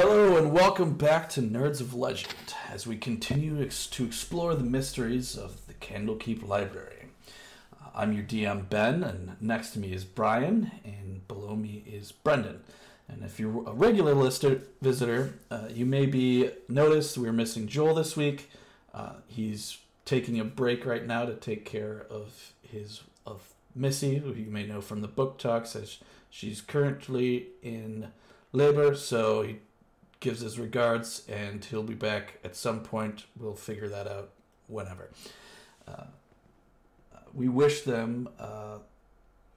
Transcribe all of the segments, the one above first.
Hello and welcome back to Nerds of Legend as we continue ex- to explore the mysteries of the Candlekeep Library. Uh, I'm your DM Ben, and next to me is Brian, and below me is Brendan. And if you're a regular lister, visitor, uh, you may be noticed we're missing Joel this week. Uh, he's taking a break right now to take care of his of Missy, who you may know from the book talks, as she's currently in labor. So he gives his regards, and he'll be back at some point. We'll figure that out whenever. Uh, we wish them uh,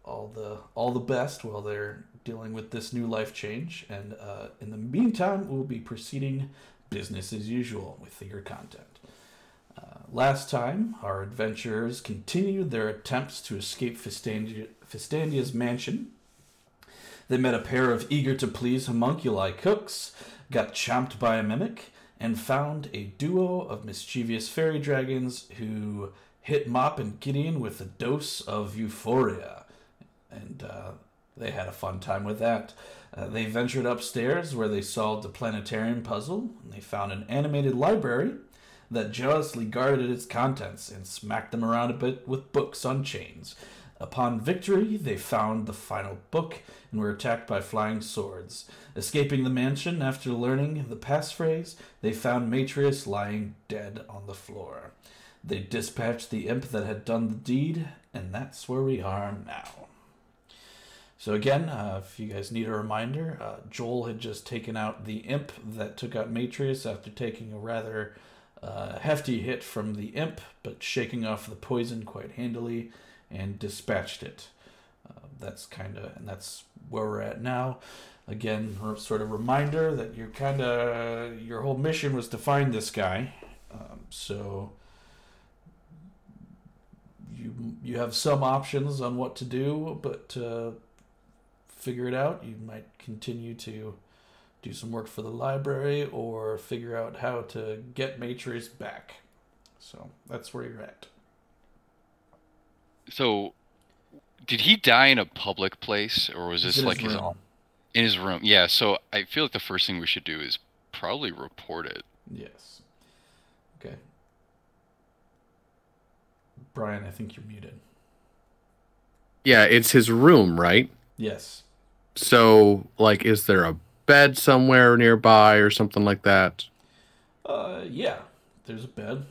all the all the best while they're dealing with this new life change, and uh, in the meantime, we'll be proceeding business as usual with your content. Uh, last time, our adventurers continued their attempts to escape Fistandia, Fistandia's mansion. They met a pair of eager to please homunculi cooks, got chomped by a mimic, and found a duo of mischievous fairy dragons who hit Mop and Gideon with a dose of euphoria. And uh, they had a fun time with that. Uh, they ventured upstairs where they solved a planetarium puzzle, and they found an animated library that jealously guarded its contents and smacked them around a bit with books on chains. Upon victory, they found the final book and were attacked by flying swords. Escaping the mansion after learning the passphrase, they found Matreous lying dead on the floor. They dispatched the imp that had done the deed, and that's where we are now. So, again, uh, if you guys need a reminder, uh, Joel had just taken out the imp that took out Matreous after taking a rather uh, hefty hit from the imp, but shaking off the poison quite handily and dispatched it. Uh, that's kind of, and that's where we're at now. Again, sort of reminder that you're kind of, your whole mission was to find this guy. Um, so you you have some options on what to do, but to figure it out, you might continue to do some work for the library or figure out how to get Matreous back. So that's where you're at. So, did he die in a public place, or was this like his room. In his room? Yeah. So I feel like the first thing we should do is probably report it. Yes. Okay. Brian, I think you're muted. Yeah, it's his room, right? Yes. So, like, is there a bed somewhere nearby or something like that? Uh, yeah. There's a bed.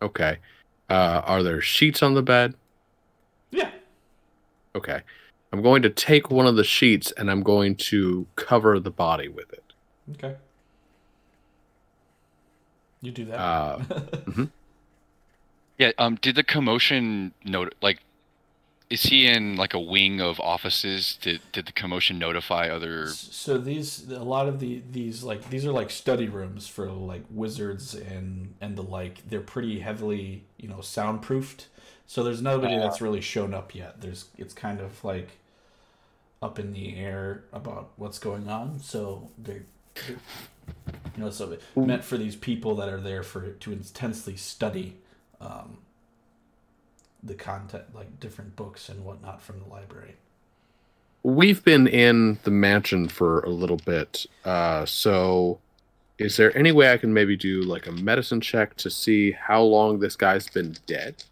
Okay. Uh, are there sheets on the bed? Yeah. Okay. I'm going to take one of the sheets and I'm going to cover the body with it. Okay. You do that. Uh, Yeah. Um. Did the commotion note like? Is he in like a wing of offices? Did did the commotion notify other? so these a lot of the these like these are like study rooms for like wizards and and the like they're pretty heavily you know soundproofed so there's nobody that's really shown up yet there's it's kind of like up in the air about what's going on so they're, they're you know so it meant for these people that are there for to intensely study um the content like different books and whatnot from the library we've been in the mansion for a little bit. Uh, so, is there any way I can maybe do like a medicine check to see how long this guy's been dead?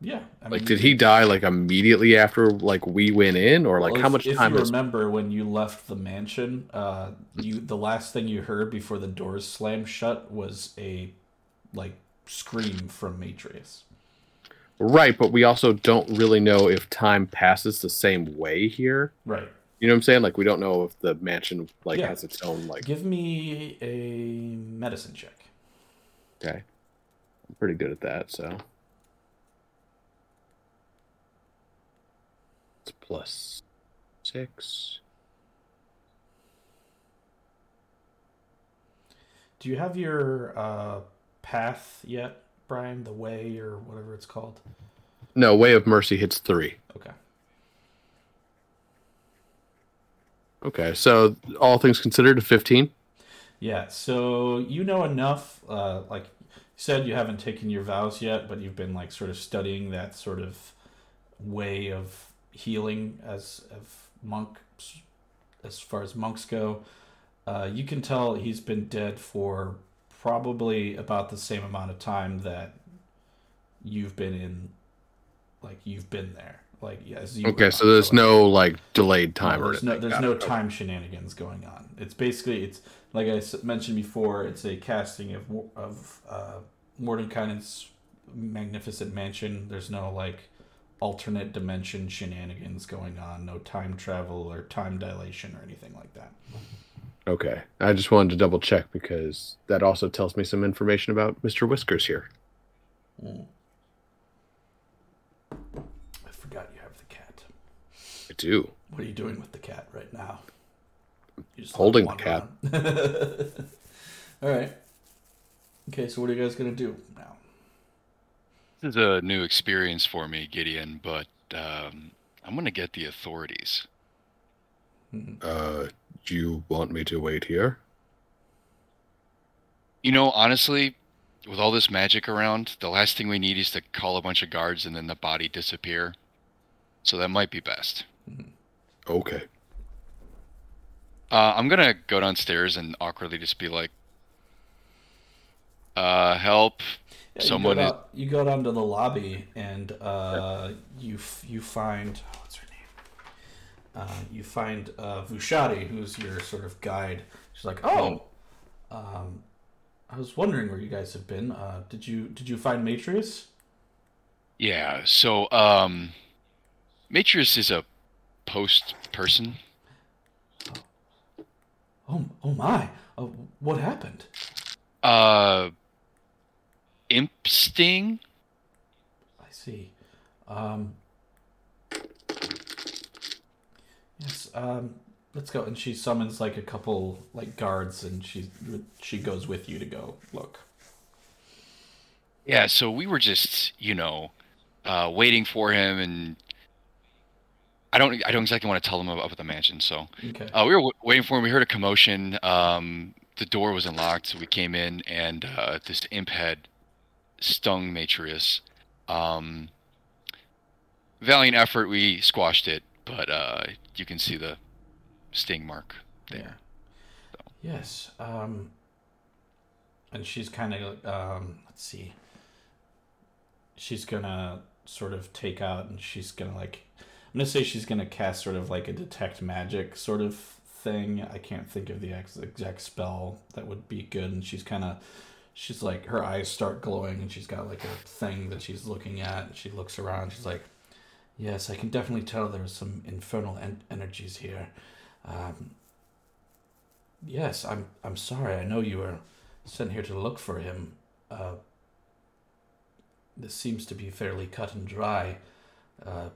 Yeah I Like, did he die like immediately after like we went in, or like Well, how if- much if time you has? remember when you left the mansion, uh, you the last thing you heard before the doors slammed shut was a like scream from Matreous. Right, but we also don't really know if time passes the same way here. Right. You know what I'm saying? Like we don't know if the mansion like Yeah. has its own like. Give me a medicine check. Okay, I'm pretty good at that. So it's plus six. Do you have your uh, path yet, Brian? The way or whatever it's called. No, Way of Mercy hits three. Okay. Okay, so all things considered, a fifteen. Yeah. So you know enough. Uh, like you said, you haven't taken your vows yet, but you've been like sort of studying that sort of way of healing as of monks as far as monks go. Uh, you can tell he's been dead for probably about the same amount of time that you've been in, like you've been there. Like yes. You Okay, so there's no like delayed time or there's no, anything. no time shenanigans going on. It's basically it's like I mentioned before. It's a casting of of uh, Mordenkainen's magnificent mansion. There's no like alternate dimension shenanigans going on. No time travel or time dilation or anything like that. Okay, I just wanted to double check because that also tells me some information about Mr. Whiskers here. Mm. I forgot you have the cat. I do. What are you doing with the cat right now? Just Holding the cat. All right. Okay, so what are you guys gonna do now? This is a new experience for me, Gideon, but um, I'm gonna get the authorities. Mhm. Uh, do you want me to wait here? You know, honestly, with all this magic around, the last thing we need is to call a bunch of guards and then the body disappear. So that might be best. Okay. Uh, I'm gonna go downstairs and awkwardly just be like, uh, help. Yeah, Someone you is- go, down, you go down to the lobby and uh, you you find oh, what's her name? Uh, you find uh, Vushati, who's your sort of guide. She's like, oh, um, I was wondering where you guys have been. Uh, did you did you find Matreous? Yeah, so, um, Matreous is a post person. Oh oh my! Uh, what happened? Uh, imp sting? I see. Um, yes. Um, let's go. And she summons like a couple like guards, and she she goes with you to go look. Yeah, so we were just, you know, uh, waiting for him, and I don't, I don't exactly want to tell him about the mansion. So Okay. uh, we were w- waiting for him. We heard a commotion. Um, the door was unlocked, so we came in, and uh, this imp had stung Matreous. Um, valiant effort, we squashed it, but uh, you can see the sting mark there. Yes. Um, and she's kind of um, let's see. She's gonna sort of take out, and she's gonna like. I'm gonna say she's gonna cast sort of like a detect magic sort of thing. I can't think of the ex- exact spell that would be good, and she's kind of. She's like her eyes start glowing, and she's got like a thing that she's looking at. And she looks around. She's like, "Yes, I can definitely tell there's some infernal en- energies here." Um, Yes, I'm. I'm sorry. I know you were sent here to look for him. Uh, this seems to be fairly cut and dry. Uh,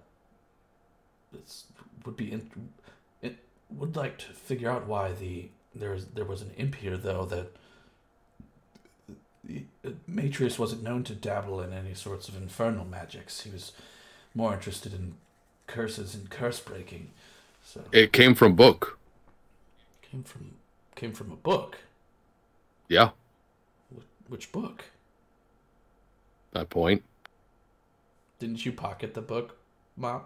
it's would be. In, it would like to figure out why the there's there was an imp here though that. The- uh, Matreous wasn't known to dabble in any sorts of infernal magics. He was more interested in curses and curse breaking. So It came from book. came from came from a book. Yeah, Wh- Which book? that point. Didn't you pocket the book, Mom?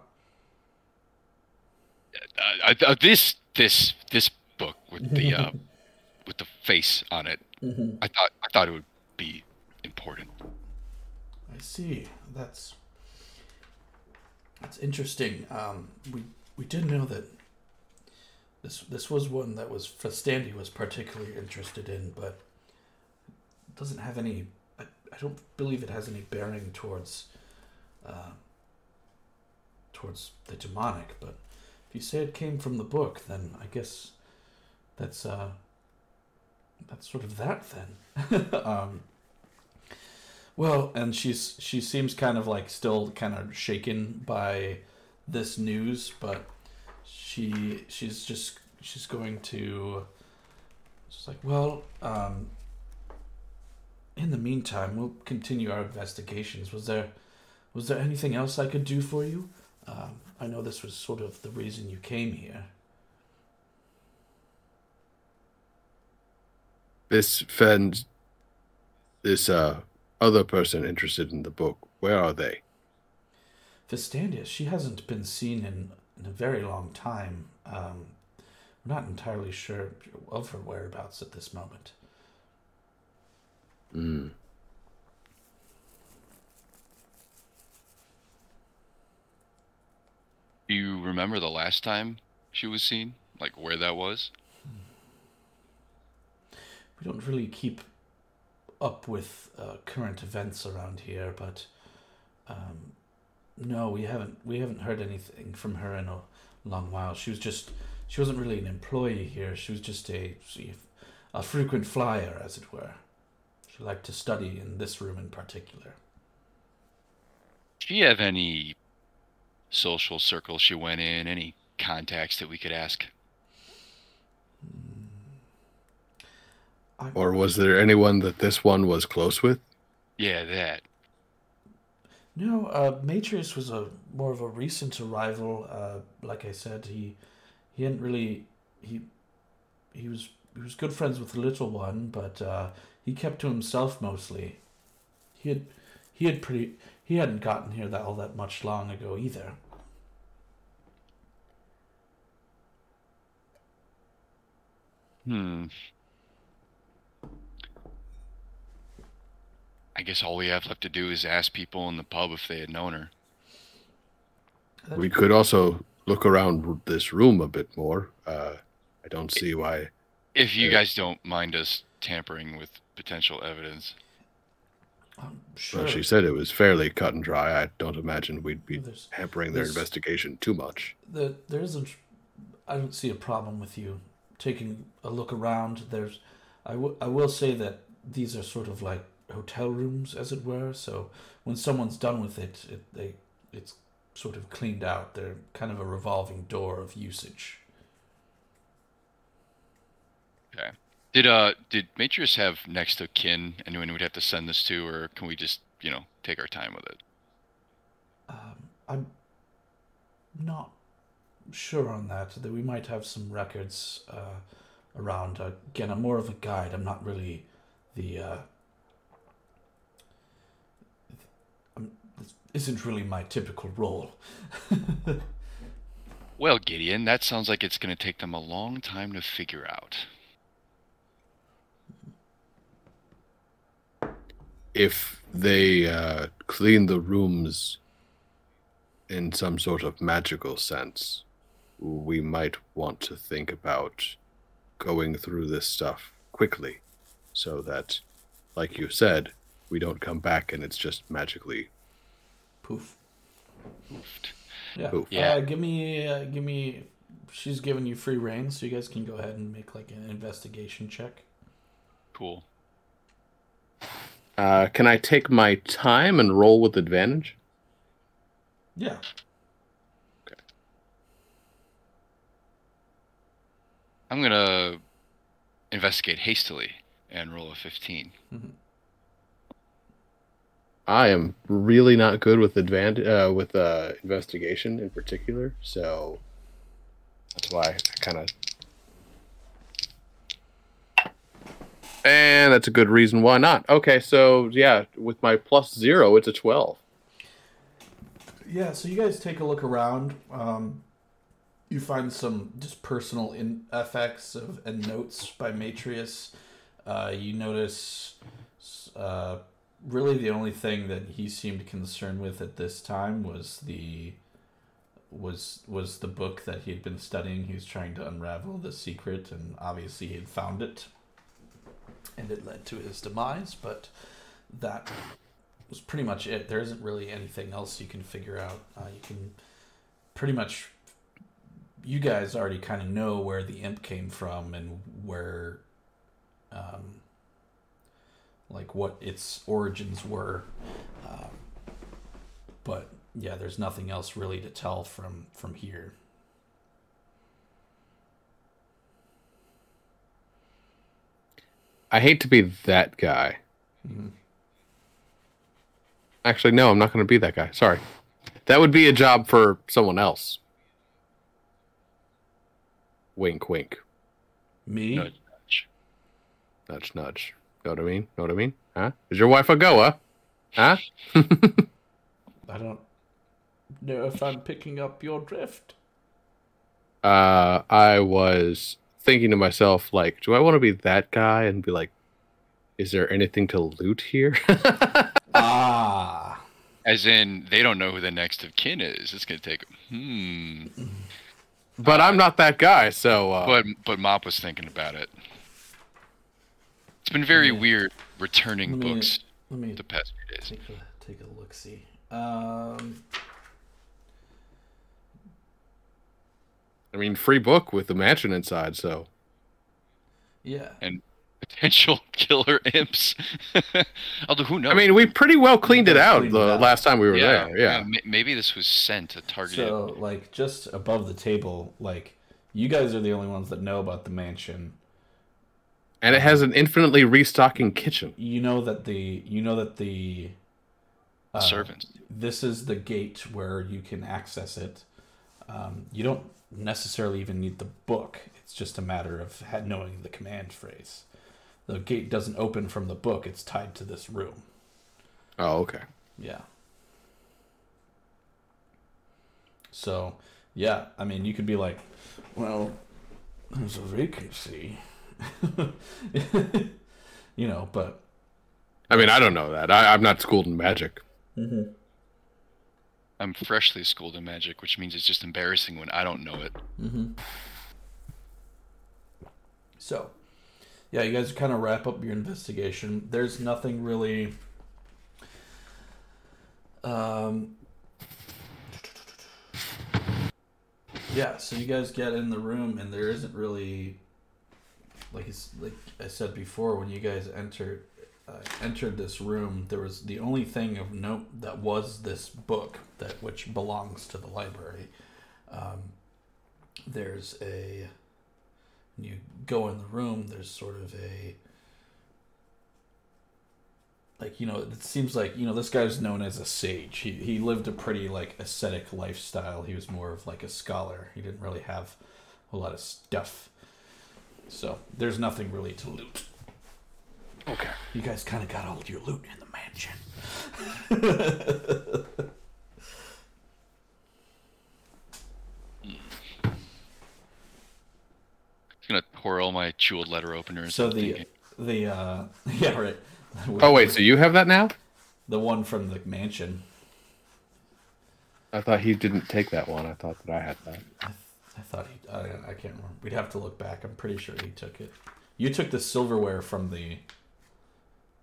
Uh, uh, this, this, this book with the, uh, with the face on it. Mm-hmm. I thought, I thought it would be important. I see. That's that's interesting. Um, we we did know that this this was one that was Fistandia was particularly interested in, but doesn't have any. I, I don't believe it has any bearing towards uh, towards the demonic. But if you say it came from the book, then I guess that's uh, that's sort of that then. um, well, and she's she seems kind of like still kind of shaken by this news, but she she's just she's going to she's like, well, um in the meantime, we'll continue our investigations. Was there was there anything else I could do for you? Um, I know this was sort of the reason you came here. This friend, this uh other person interested in the book. Where are they? Fistandia, she hasn't been seen in, in a very long time. Um, we're not entirely sure of her whereabouts at this moment. Mm. Do you remember the last time she was seen? Like where that was? We don't really keep up with uh, current events around here, but um, no, we haven't. We haven't heard anything from her in a long while. She was just. She wasn't really an employee here. She was just a a frequent flyer, as it were. She liked to study in this room in particular. Do you have any social circles she went in? Any contacts that we could ask? Or was there anyone that this one was close with? Yeah, that. No, uh, Matreous was a more of a recent arrival. Uh, like I said, he he hadn't really he he was he was good friends with the little one, but uh, he kept to himself mostly. He had he had pretty he hadn't gotten here that all that much long ago either. Hmm. I guess all we have left to do is ask people in the pub if they had known her. We could also look around this room a bit more. Uh, I don't see why. If you Uh, guys don't mind us tampering with potential evidence. Um, sure. Well, she said it was fairly cut and dry. I don't imagine we'd be There's- hampering their investigation too much. the, there isn't I don't see a problem with you taking a look around. There's I, w- I will say that these are sort of like hotel rooms as it were, so when someone's done with it, it they it's sort of cleaned out. They're kind of a revolving door of usage. Okay. Did uh did Matreous have next of kin anyone we'd have to send this to, or can we just you know take our time with it? Um, I'm not sure on that. That we might have some records uh, around. Uh, again, I'm more of a guide. I'm not really the. Uh, I'm, this isn't really my typical role. Well, Gideon, that sounds like it's going to take them a long time to figure out. If they uh, clean the rooms in some sort of magical sense, we might want to think about going through this stuff quickly so that, like you said, we don't come back and it's just magically. Poof. Oofed. Yeah. Poof. Yeah. Uh, give me. Uh, give me. She's giving you free reign, so you guys can go ahead and make like an investigation check. Cool. Uh, can I take my time and roll with advantage? Yeah. Okay. I'm going to investigate hastily and roll a 15. I am really not good with advantage uh, with uh, investigation in particular, so that's why I kind of. And that's a good reason why not. Okay, so yeah, with my plus zero, it's a twelve. Yeah, so you guys take a look around. Um, you find some just personal in effects of and notes by Matreous. Uh, you notice uh, really the only thing that he seemed concerned with at this time was the was was the book that he had been studying. He was trying to unravel the secret, and obviously he had found it, and it led to his demise. But that was pretty much it. There isn't really anything else you can figure out. Uh, you can pretty much, you guys already kind of know where the imp came from and where, um, like what its origins were. Um, but yeah, there's nothing else really to tell from from here. I hate to be that guy. Mhm. Actually, no, I'm not going to be that guy. Sorry, that would be a job for someone else. Wink, wink. Me? No, Nudge, nudge. Know what I mean? Know what I mean? Huh? Is your wife a goa? Huh? I don't know if I'm picking up your drift. Uh, uh, I was thinking to myself, like, do I want to be that guy and be like, is there anything to loot here? Ah. As in, they don't know who the next of kin is. It's gonna take. Hmm. but I'm not that guy, so uh, But but Mop was thinking about it. It's been very Yeah. weird returning Let me- books Let me the past few days. take a take a look. See. Um. I mean, free book with the mansion inside. So Yeah. And potential killer imps. Although who knows? I mean, we pretty well cleaned it out cleaned the it out. last time we were yeah, there. Yeah. ma- Maybe this was sent a target. So like just above the table, like you guys are the only ones that know about the mansion. And it has an infinitely restocking kitchen. You know that the you know that the uh, servants. This is the gate where you can access it. Um, you don't necessarily even need the book. It's just a matter of ha- knowing the command phrase. The gate doesn't open from the book. It's tied to this room. Oh, okay. Yeah. So, yeah, I mean, you could be like, well, there's a vacancy. you know, but. I mean, I don't know that. I, I'm not schooled in magic. I'm freshly schooled in magic, which means it's just embarrassing when I don't know it. Mm-hmm. So, yeah, you guys kind of wrap up your investigation. There's nothing really. Um. Yeah, so you guys get in the room, and there isn't really, like like I said before, when you guys entered uh, entered this room, there was the only thing of note that was this book that which belongs to the library. Um, there's a when you go in the room there's sort of a like you know it seems like you know this guy's known as a sage. He, he lived a pretty like ascetic lifestyle. He was more of like a scholar. He didn't really have a lot of stuff so there's nothing really to loot Okay. you guys kind of got all your loot in the mansion I'm gonna pour all my jeweled letter opener. so the thinking, the uh yeah right Oh wait, so you have that now? the one from the mansion I thought he didn't take that one. I thought that I had that. I thought he. I, I can't remember. We'd have to look back. I'm pretty sure he took it. You took the silverware from the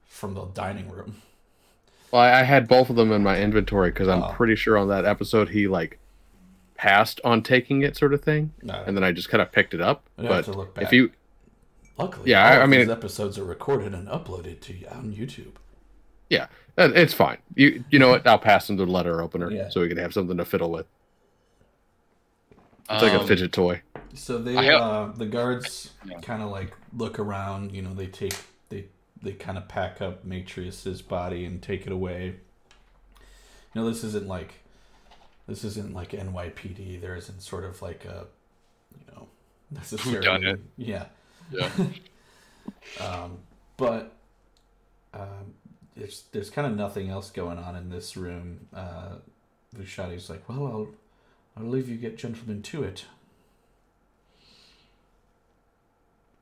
from the dining room. Well, I I had both of them in my inventory because I'm Oh. pretty sure on that episode he like passed on taking it, sort of thing, No, and then I just kind of picked it up. Have But to look back. if you, luckily, Yeah, I- I mean, episodes are recorded and uploaded to you on YouTube. yeah, it's fine. You you know what? I'll pass him the letter opener Yeah. so we can have something to fiddle with. It's like a um, fidget toy. So they, have- uh, the guards, Yeah. kind of like look around. You know, they take they they kind of pack up Matreous's body and take it away. You know, this isn't like this isn't like NYPD. There isn't sort of like a you know necessarily Whodunit. yeah. Yeah. Um, but um, there's there's kind of nothing else going on in this room. Uh, Vushati's like, well, I'll I'll leave you get gentlemen to it.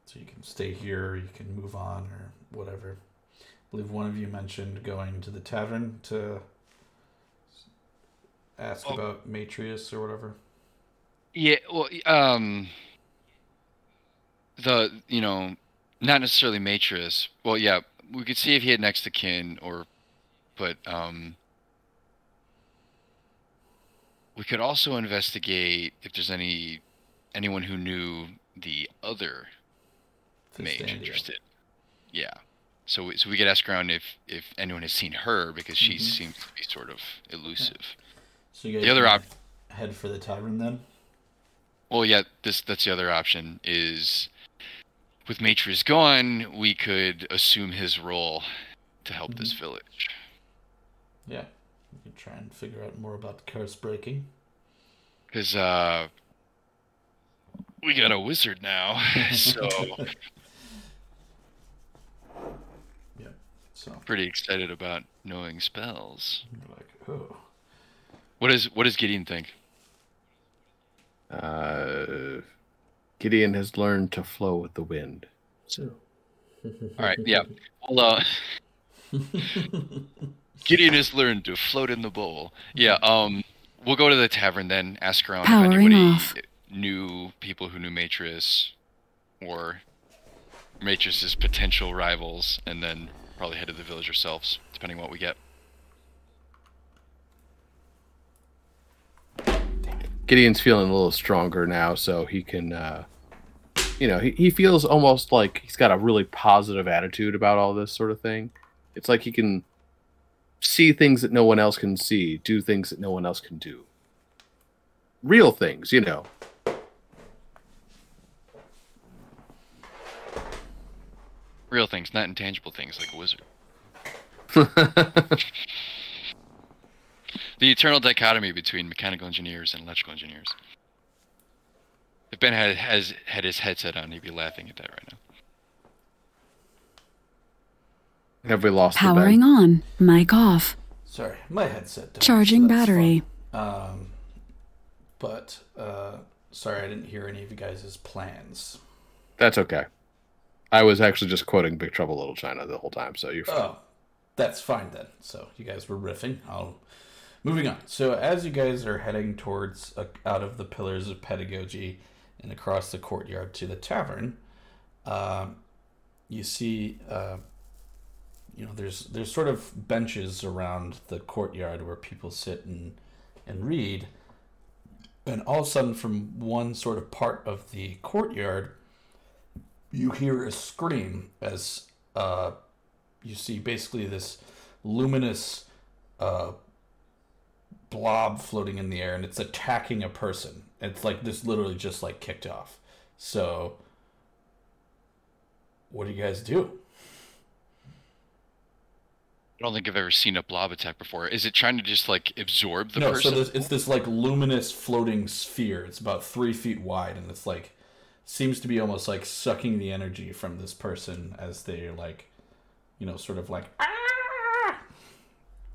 So you can stay here, you can move on, or whatever. I believe one of you mentioned going to the tavern to ask Oh. about Matreous or whatever. Yeah, well, um, the you know, not necessarily Matreous. Well, yeah, we could see if he had next to kin, or, but um, we could also investigate if there's any anyone who knew the other mage interested. Yeah, so we, so we could ask around if if anyone has seen her because she Mhm. seems to be sort of elusive. So you guys The other op- head for the tavern then. Well, yeah, this that's the other option is with Matreous gone, we could assume his role to help this village. Yeah, you can try and figure out more about the curse breaking. Cuz uh we got a wizard now. so yeah, So pretty excited about knowing spells. you're like, oh, What is what does Gideon think? Uh, Gideon has learned to flow with the wind. So All right, yeah. Well, uh, Gideon has learned to float in the bowl. Yeah. Um, we'll go to the tavern then. Ask around Powering if anybody off. knew people who knew Matrix, or Matrix's potential rivals, and then probably head to the village ourselves, depending on what we get. Gideon's feeling a little stronger now, so he can, uh, you know, he, he feels almost like he's got a really positive attitude about all this sort of thing. It's like he can see things that no one else can see, do things that no one else can do. Real things, you know. Real things, not intangible things like a wizard. The eternal dichotomy between mechanical engineers and electrical engineers. If Ben had has had his headset on, he'd be laughing at that right now. Have we lost the Powering Ben? on. Mic off. Sorry, my headset. died, Charging so battery. fine. Um, but uh, sorry, I didn't hear any of you guys' plans. That's okay. I was actually just quoting Big Trouble Little China the whole time, so you're fine. Oh, that's fine then. So you guys were riffing. I'll moving on. So as you guys are heading towards uh, out of the pillars of pedagogy and across the courtyard to the tavern, um, you see, uh, you know, there's there's sort of benches around the courtyard where people sit and and read, and all of a sudden, from one sort of part of the courtyard, you hear a scream as uh, you see basically this luminous uh, blob floating in the air and it's attacking a person. It's like this literally just like kicked off. So what do you guys do? I don't think I've ever seen a blob attack before. Is it trying to just like absorb the no, person? so this, it's this like luminous floating sphere. It's about three feet wide and it's like seems to be almost like sucking the energy from this person as they're like you know, sort of like "Ah!"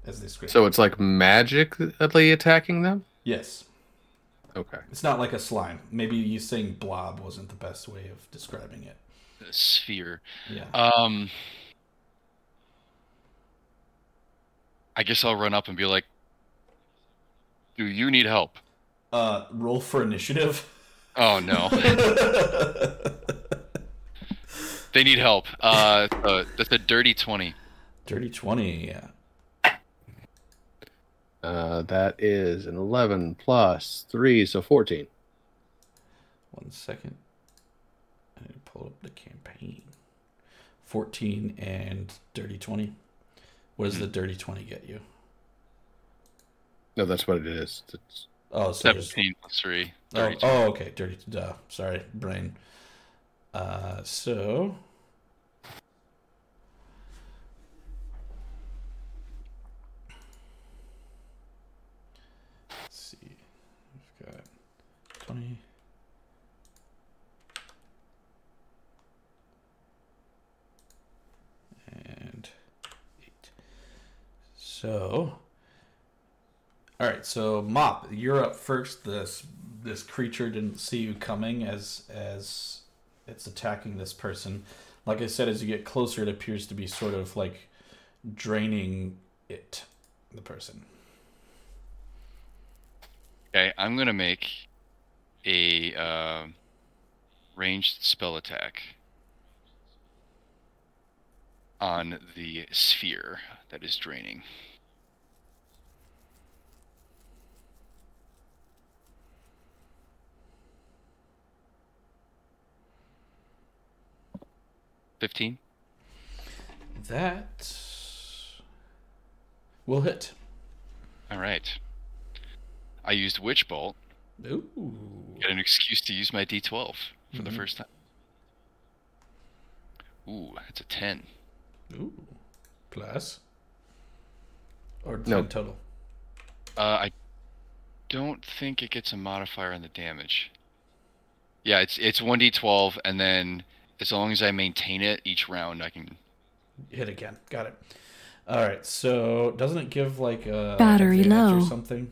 as they scream. So it's like magically attacking them? yes. Okay. It's not like a slime. Maybe you saying blob wasn't the best way of describing it. The sphere. Yeah. Um, I guess I'll run up and be like, "Do you need help?" Uh, roll for initiative. Oh no, they need help. Uh, uh that's a dirty twenty. Dirty twenty. Yeah. Uh, that is an 11 plus 3, so 14. One second. I need to pull up the campaign. Fourteen and dirty twenty. What does the dirty twenty get you? No, that's what it is. It's, Oh, so Seventeen plus three. Oh, oh, okay. Dirty. Duh. Sorry, brain. Uh, so. Let's see. We've got 20. So. All right, so Mop, you're up first. This this creature didn't see you coming as as it's attacking this person. Like I said, as you get closer, it appears to be sort of like draining it, the person. Okay, I'm gonna make a uh, ranged spell attack on the sphere that is draining. Fifteen. That will hit. All right. I used Witch Bolt. Ooh. Get an excuse to use my D12 for the Mhm. first time. Ooh, it's a ten. Ooh. Plus. Or No. total. Uh, I don't think it gets a modifier on the damage. Yeah, it's it's one d12, and then as long as I maintain it each round, I can. Hit again. Got it. All right. So doesn't it give like a Battery advantage or low. something?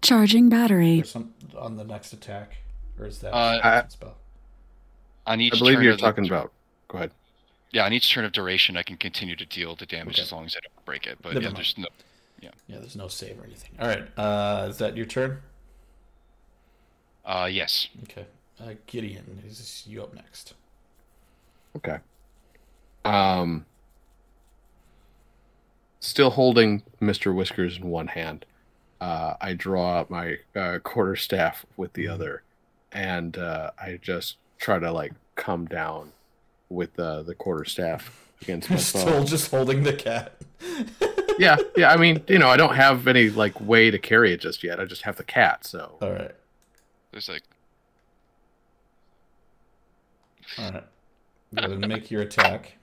Charging battery. or some on the next attack, or is that Uh, a different spell? On each I believe turn you're of the- talking about. Go ahead. Yeah, on each turn of duration, I can continue to deal the damage Okay. as long as I don't break it. But Never yeah, mind. there's no. Yeah, there's no save or anything. All right, uh, is that your turn? Uh, yes. Okay, uh, Gideon, is you up next? Okay. Um. Still holding Mr. Whiskers in one hand, uh, I draw out my uh, quarter staff with the other, and uh, I just try to like come down with uh, the quarter staff against my still foe. just holding the cat. Yeah, yeah. I mean, you know, I don't have any like way to carry it just yet. I just have the cat, so All right, There's like all right. Go ahead and make your attack.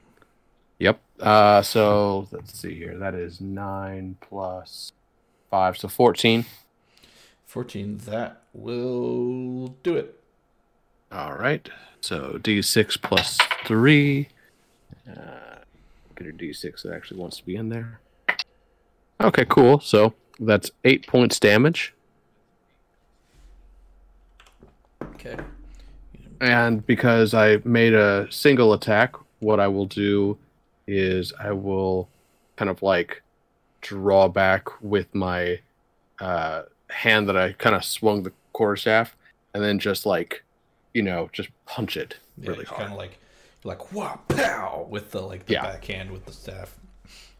Yep. Uh, so let's see here. That is nine plus five, so fourteen. 14, that will do it. All right. So D6 plus three. Uh, get a D6 that actually wants to be in there. Okay, cool. So that's eight points damage, Okay. And because I made a single attack, what I will do is I will kind of like draw back with my uh, hand that I kind of swung the quarterstaff, and then just like, you know, just punch it Yeah, really hard. kind of like, like, wow, pow, with the, like, the Yeah. backhand with the staff.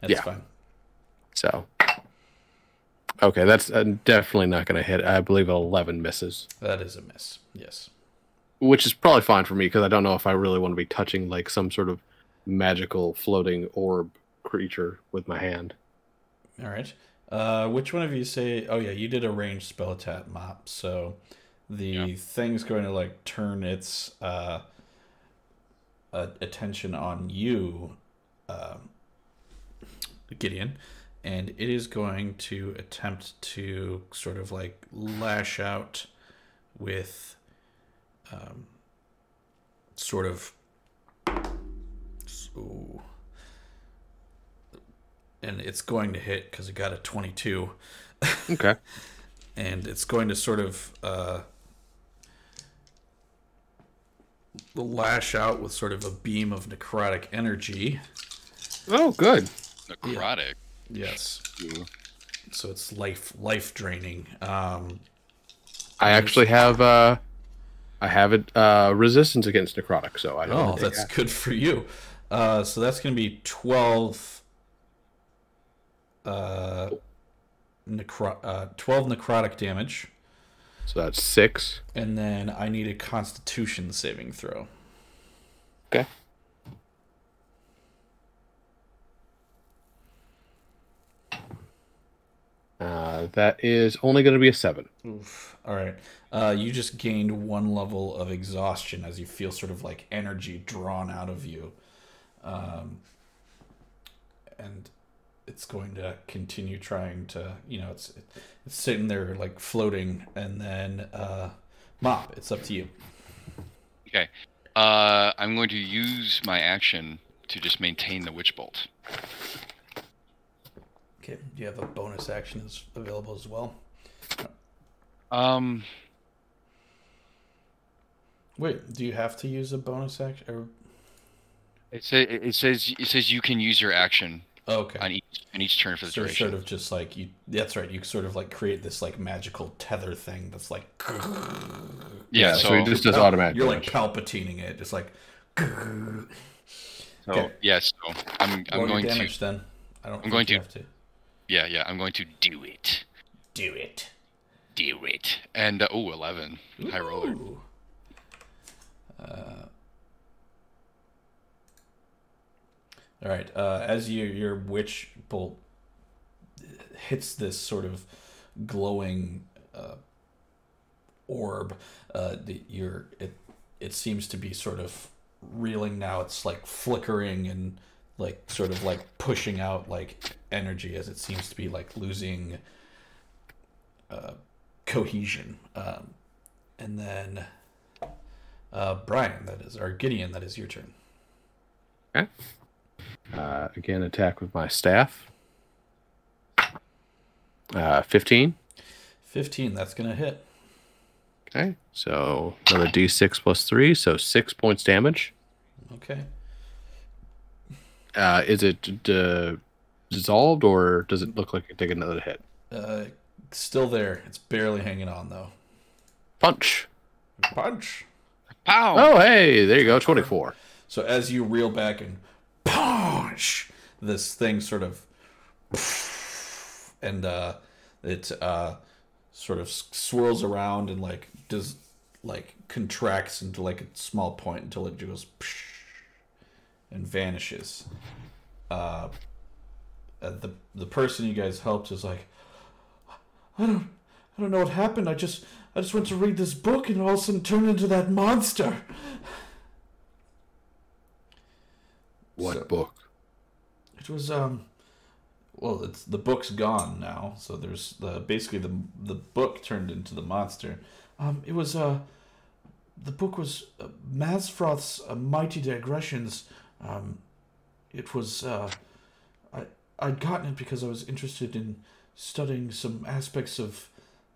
That's Yeah. fine. So, okay, that's uh, definitely not going to hit. I believe 11 misses, That is a miss. Yes. Which is probably fine for me because I don't know if I really want to be touching like some sort of magical floating orb creature with my hand. All right. Uh, which one of you say? Oh yeah, you did a ranged spell attack mop. So the Yeah. thing's going to like turn its uh, uh, attention on you, um Gideon, and it is going to attempt to sort of like lash out with, um, sort of. Ooh and it's going to hit because it got a 22 Okay. and it's going to sort of uh, lash out with sort of a beam of necrotic energy Oh, good. necrotic. yes Ooh. so it's life life draining um, I actually have uh, I have it uh, resistance against necrotic, so I don't. oh have to take that's that. good for you uh, so that's going to be 12 uh, necro- uh, 12 necrotic damage So that's six. and then i need a constitution saving throw Okay. Uh, that is only going to be a seven. Oof. All right. Uh, you just gained one level of exhaustion as you feel sort of like energy drawn out of you. Um, and it's going to continue trying to, you know, it's it's sitting there like floating, and then uh, mop. It's up to you. Okay. Uh, I'm going to use my action to just maintain the witch bolt. Okay. Do you have a bonus action is available as well? Um, Wait. Do you have to use a bonus action? Or... it says it says it says you can use your action Oh, okay. on each on each turn for the So duration. sort of just like you. That's right. You sort of like create this like magical tether thing that's like. yeah, so so, he just does Pal- automatic. You're like damage. palpitating it, just like. so okay. yeah, so I'm I'm Roll your going to damage then. I don't. I'm going to- have to yeah yeah I'm going to do it do it. do it and uh, oh 11 high roller. Uh, all right. Uh, as you, your witch bolt hits this sort of glowing uh, orb, uh, your it it seems to be sort of reeling now. It's like flickering and like sort of like pushing out like energy as it seems to be like losing uh, cohesion. Um, and then uh, Brian, that is, or Gideon, that is your turn. Uh, again, attack with my staff. Uh, 15. 15, that's going to hit. Okay, so another d6 plus three, so six points damage. Okay. Uh, is it d- dissolved or does it look like it take another hit? Uh, still there. It's barely hanging on, though. Punch. Punch. Pow! Oh, hey, there you go, 24. So as you reel back and punch, this thing sort of and uh, it uh, sort of swirls around and like does like contracts into like a small point until it goes and vanishes. Uh, uh, the the person you guys helped is like, I don't I don't know what happened. I just I just went to read this book and all of a sudden turned into that monster. What So- book? It was um well it's the book's gone now, so there's the basically the the book turned into the monster. Um it was uh the book was uh, Mazfroth's uh, Mighty Digressions. Um it was uh I I'd gotten it because I was interested in studying some aspects of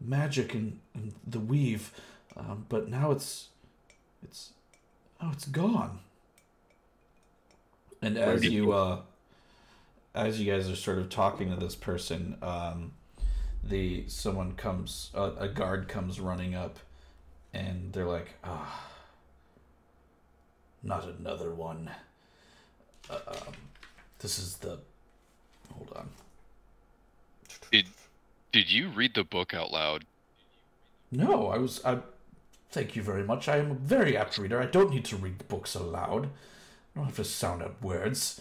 magic and, and the weave. Um, but now it's it's oh it's gone. And as you you- uh as you guys are sort of talking to this person, um, the someone comes, a, a guard comes running up, and they're like, "Ah, not another one." Uh, um, this is the. Hold on. Did you read the book out loud? No, I was. I. Thank you very much. I am a very apt reader. I don't need to read the books aloud. I don't have to sound out words.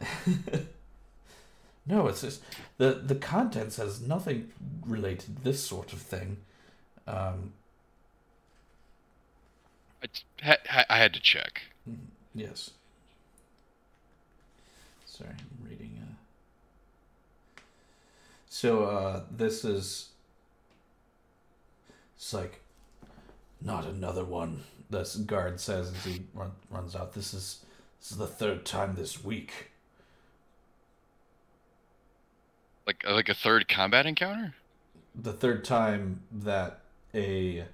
no, it's just the the contents has nothing related to this sort of thing. Um, I, I had to check. yes. Sorry, I'm reading. Uh... So uh, this is. It's like, not another one. This guard says as he run, runs out. This is this is the third time this week. Like like a third combat encounter? The third time that a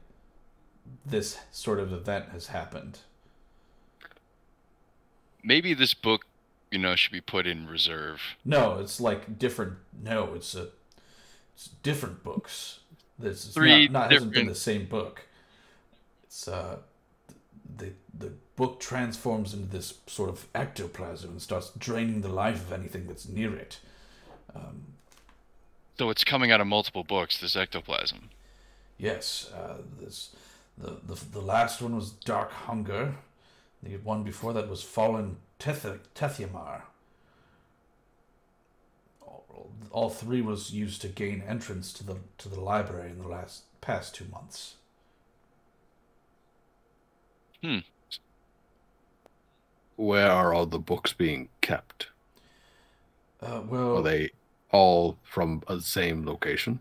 this sort of event has happened. Maybe this book, you know, should be put in reserve. No, it's like different. No, it's a it's different books. This is Three not, not hasn't been the same book. It's uh, the the book transforms into this sort of ectoplasm and starts draining the life of anything that's near it. Um, So it's coming out of multiple books, this ectoplasm. Yes, uh, this the, the the last one was Dark Hunger. The one before that was Fallen Teth- Tethyamar. All, all three was used to gain entrance to the to the library in the last past two months. Hmm. Where are all the books being kept? Uh, well, Are they all from the same location?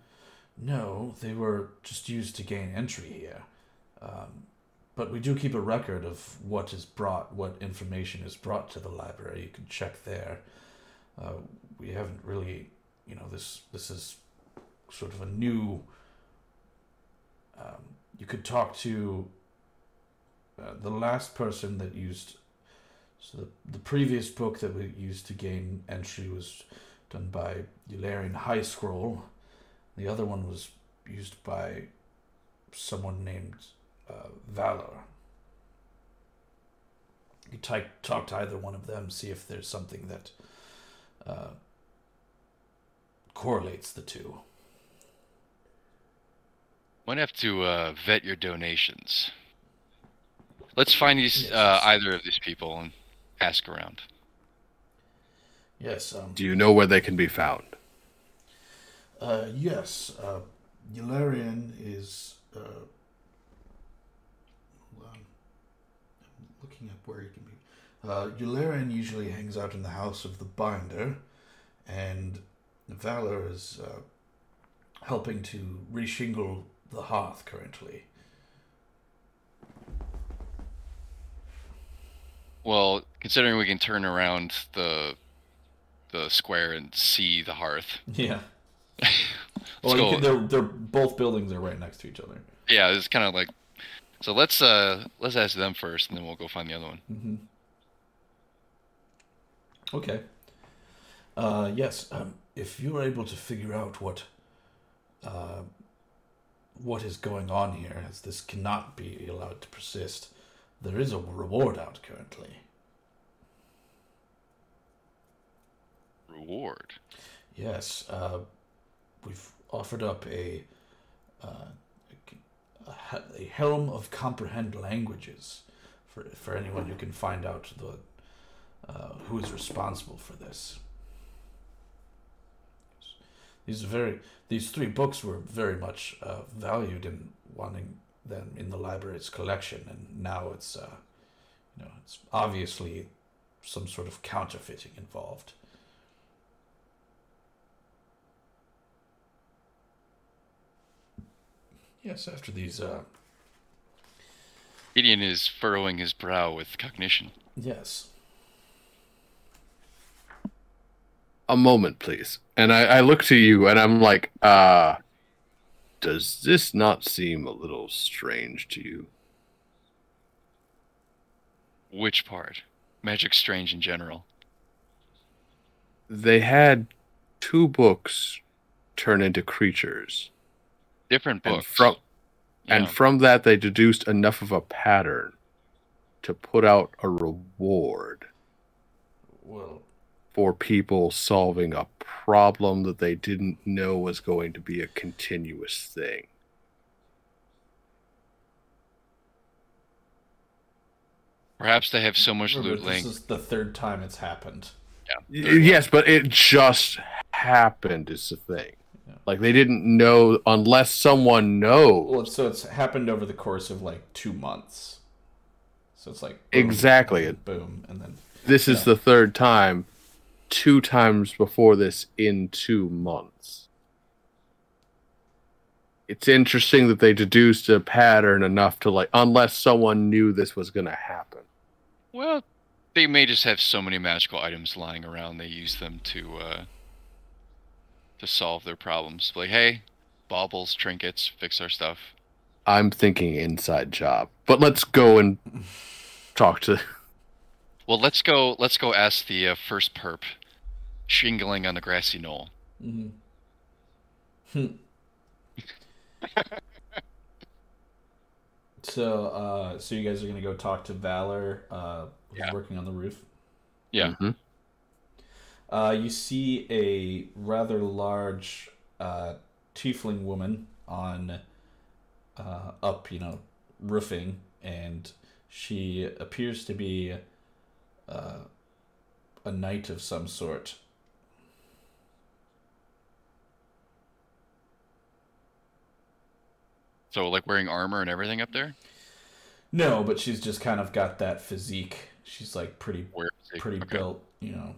No, they were just used to gain entry here. Um, but we do keep a record of what is brought, what information is brought to the library. You can check there. Uh, we haven't really, you know, this this is sort of a new. Um, you could talk to uh, the last person that used. So the the previous book that we used to gain entry was done by Eularian High Scroll. The other one was used by someone named uh, Valor. You type, talk to either one of them, see if there's something that uh, correlates the two. Might have to uh, vet your donations. Let's find these Yes. uh, either of these people and ask around. Yes, um, Do you know where they can be found? uh, yes, uh, Eularian is. Uh, hold on. I'm looking up where he can be. Uh, Eularian usually hangs out in the house of the binder, and Valor is uh, helping to reshingle the hearth currently. Well, considering we can turn around the the square and see the hearth, Yeah. Well, you can, they're they're both buildings are right next to each other. Yeah, it's kind of like. So let's uh let's ask them first, and then we'll go find the other one. hmm Okay. Uh, yes, um, if you're able to figure out what uh, what is going on here, as this cannot be allowed to persist, there is a reward out currently. Reward. Yes, uh, we've offered up a, uh, a helm of comprehend languages for for anyone who can find out the uh, who is responsible for this. These very these three books were very much uh, valued in wanting them in the library's collection, and now it's uh, you know it's obviously some sort of counterfeiting involved. Yes, after these, uh, Gideon is furrowing his brow with cognition. yes. A moment, please. And I, I look to you and I'm like, uh, does this not seem a little strange to you? Which part? Magic Strange in general. They had two books turn into creatures. Different And books. from Yeah. and from that they deduced enough of a pattern to put out a reward Well, for people solving a problem that they didn't know was going to be a continuous thing. Perhaps they have so much remember, loot this laying. is the third time it's happened. Y- Yes, but it just happened is the thing. Yeah. Like they didn't know unless someone knows. Well, so it's happened over the course of like two months. So it's like boom, Exactly. and boom, and then This is the third time, two times before this in two months. It's interesting that they deduced a pattern enough to like, unless someone knew this was going to happen. Well, they may just have so many magical items lying around. They use them to uh, to solve their problems. Like, hey, baubles, trinkets, fix our stuff. I'm thinking inside job, but let's go and talk to. Well, let's go. Let's go ask the uh, first perp, shingling on the grassy knoll. mhm. Hmm. so, uh, so you guys are gonna go talk to Valor, uh, who's Yeah. working on the roof. Yeah. Mhm. Uh, you see a rather large uh, tiefling woman on uh, up, you know, roofing, and she appears to be uh, a knight of some sort. So, like wearing armor and everything up there. No, but she's just kind of got that physique. She's like pretty, Where is it? pretty Okay. built, you know.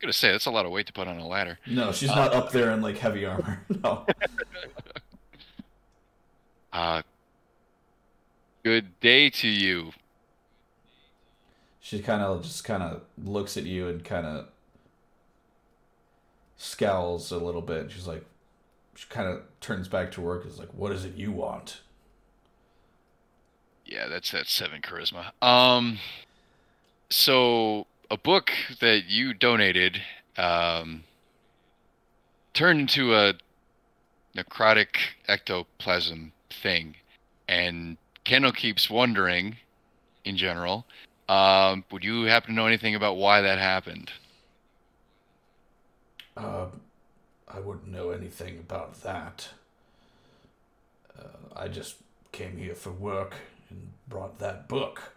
Gonna say that's a lot of weight to put on a ladder. No, she's not up there in like heavy armor. No. Uh, good day to you. She kind of just kind of looks at you and kind of scowls a little bit. She's like, she kind of turns back to work. Is like, what is it you want? Yeah, that's that seven charisma. Um, so a book that you donated um, turned into a necrotic ectoplasm thing, and Candlekeep's wondering, in general, um, would you happen to know anything about why that happened? Um, I wouldn't know anything about that. Uh, I just came here for work and brought that book.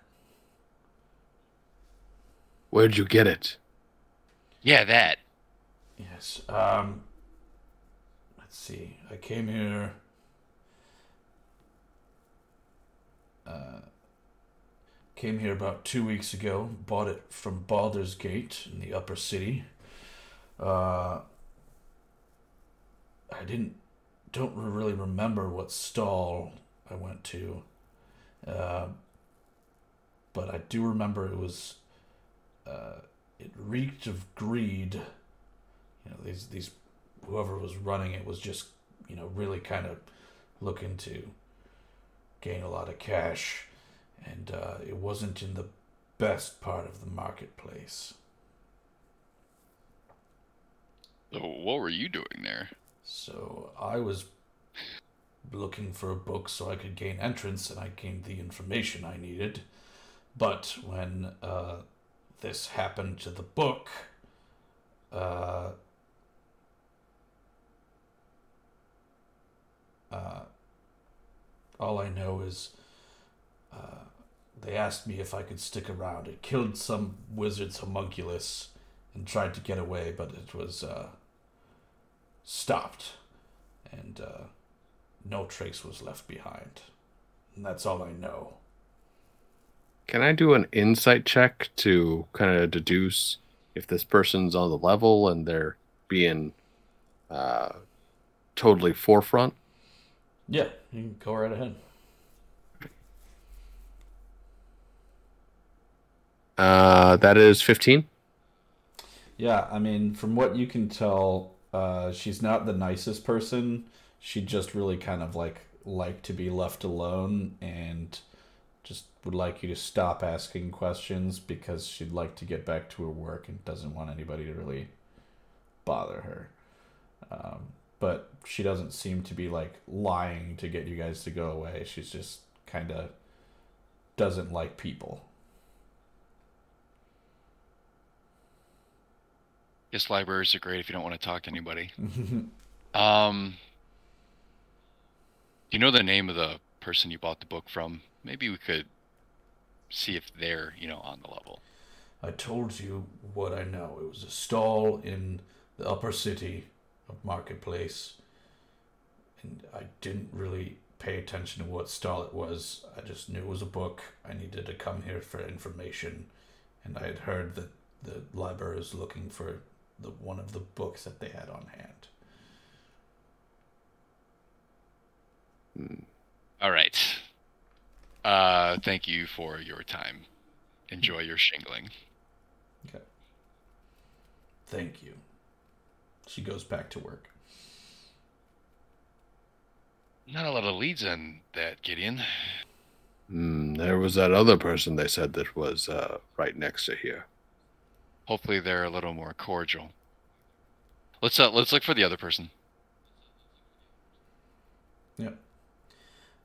Where'd you get it? Yeah, that. Yes. Um. Let's see. I came here. Uh, came here about two weeks ago. Bought it from Baldur's Gate in the Upper City. Uh. I didn't. Don't really remember what stall I went to. Uh, but I do remember it was. Uh, it reeked of greed. You know, these these whoever was running it was just, you know, really kind of looking to gain a lot of cash, and uh, it wasn't in the best part of the marketplace. So what were you doing there? So I was looking for a book so I could gain entrance, and I gained the information I needed. But when uh, this happened to the book, uh, uh, all I know is uh, they asked me if I could stick around. It killed some wizard's homunculus and tried to get away, but it was uh, stopped, and uh, no trace was left behind. And that's all I know. Can I do an insight check to kind of deduce if this person's on the level and they're being uh, totally forefront? Yeah, you can go right ahead. Uh, that is 15. Yeah, I mean, from what you can tell, uh, she's not the nicest person. She just really kind of like like to be left alone and just would like you to stop asking questions because she'd like to get back to her work and doesn't want anybody to really bother her. Um, but she doesn't seem to be like lying to get you guys to go away. She's just kind of doesn't like people. Guess libraries are great if you don't want to talk to anybody. Um, do you know the name of the person you bought the book from? Maybe we could see if they're, you know, on the level. I told you what I know. It was a stall in the upper city of Marketplace. And I didn't really pay attention to what stall it was. I just knew it was a book. I needed to come here for information. And I had heard that the library was looking for the one of the books that they had on hand. Hmm. All right. Uh, thank you for your time. Enjoy your shingling. Okay. Thank you. She goes back to work. Not a lot of leads on that, Gideon. Hmm, there was that other person they said that was uh, right next to here. Hopefully, they're a little more cordial. Let's uh, let's look for the other person. Yep.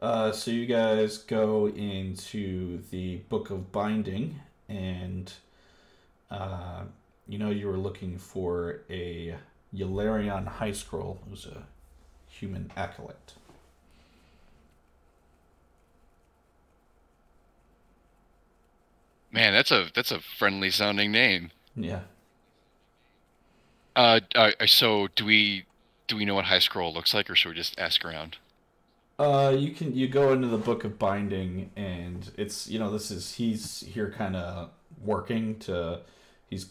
Uh, so you guys go into the Book of Binding, and uh, you know you were looking for a Eularian High Scroll. who's a human acolyte. Man, that's a that's a friendly sounding name. Yeah. Uh, uh, so do we do we know what high scroll looks like, or should we just ask around? Uh, you can you go into the Book of Binding, and it's you know this is he's here kind of working to he's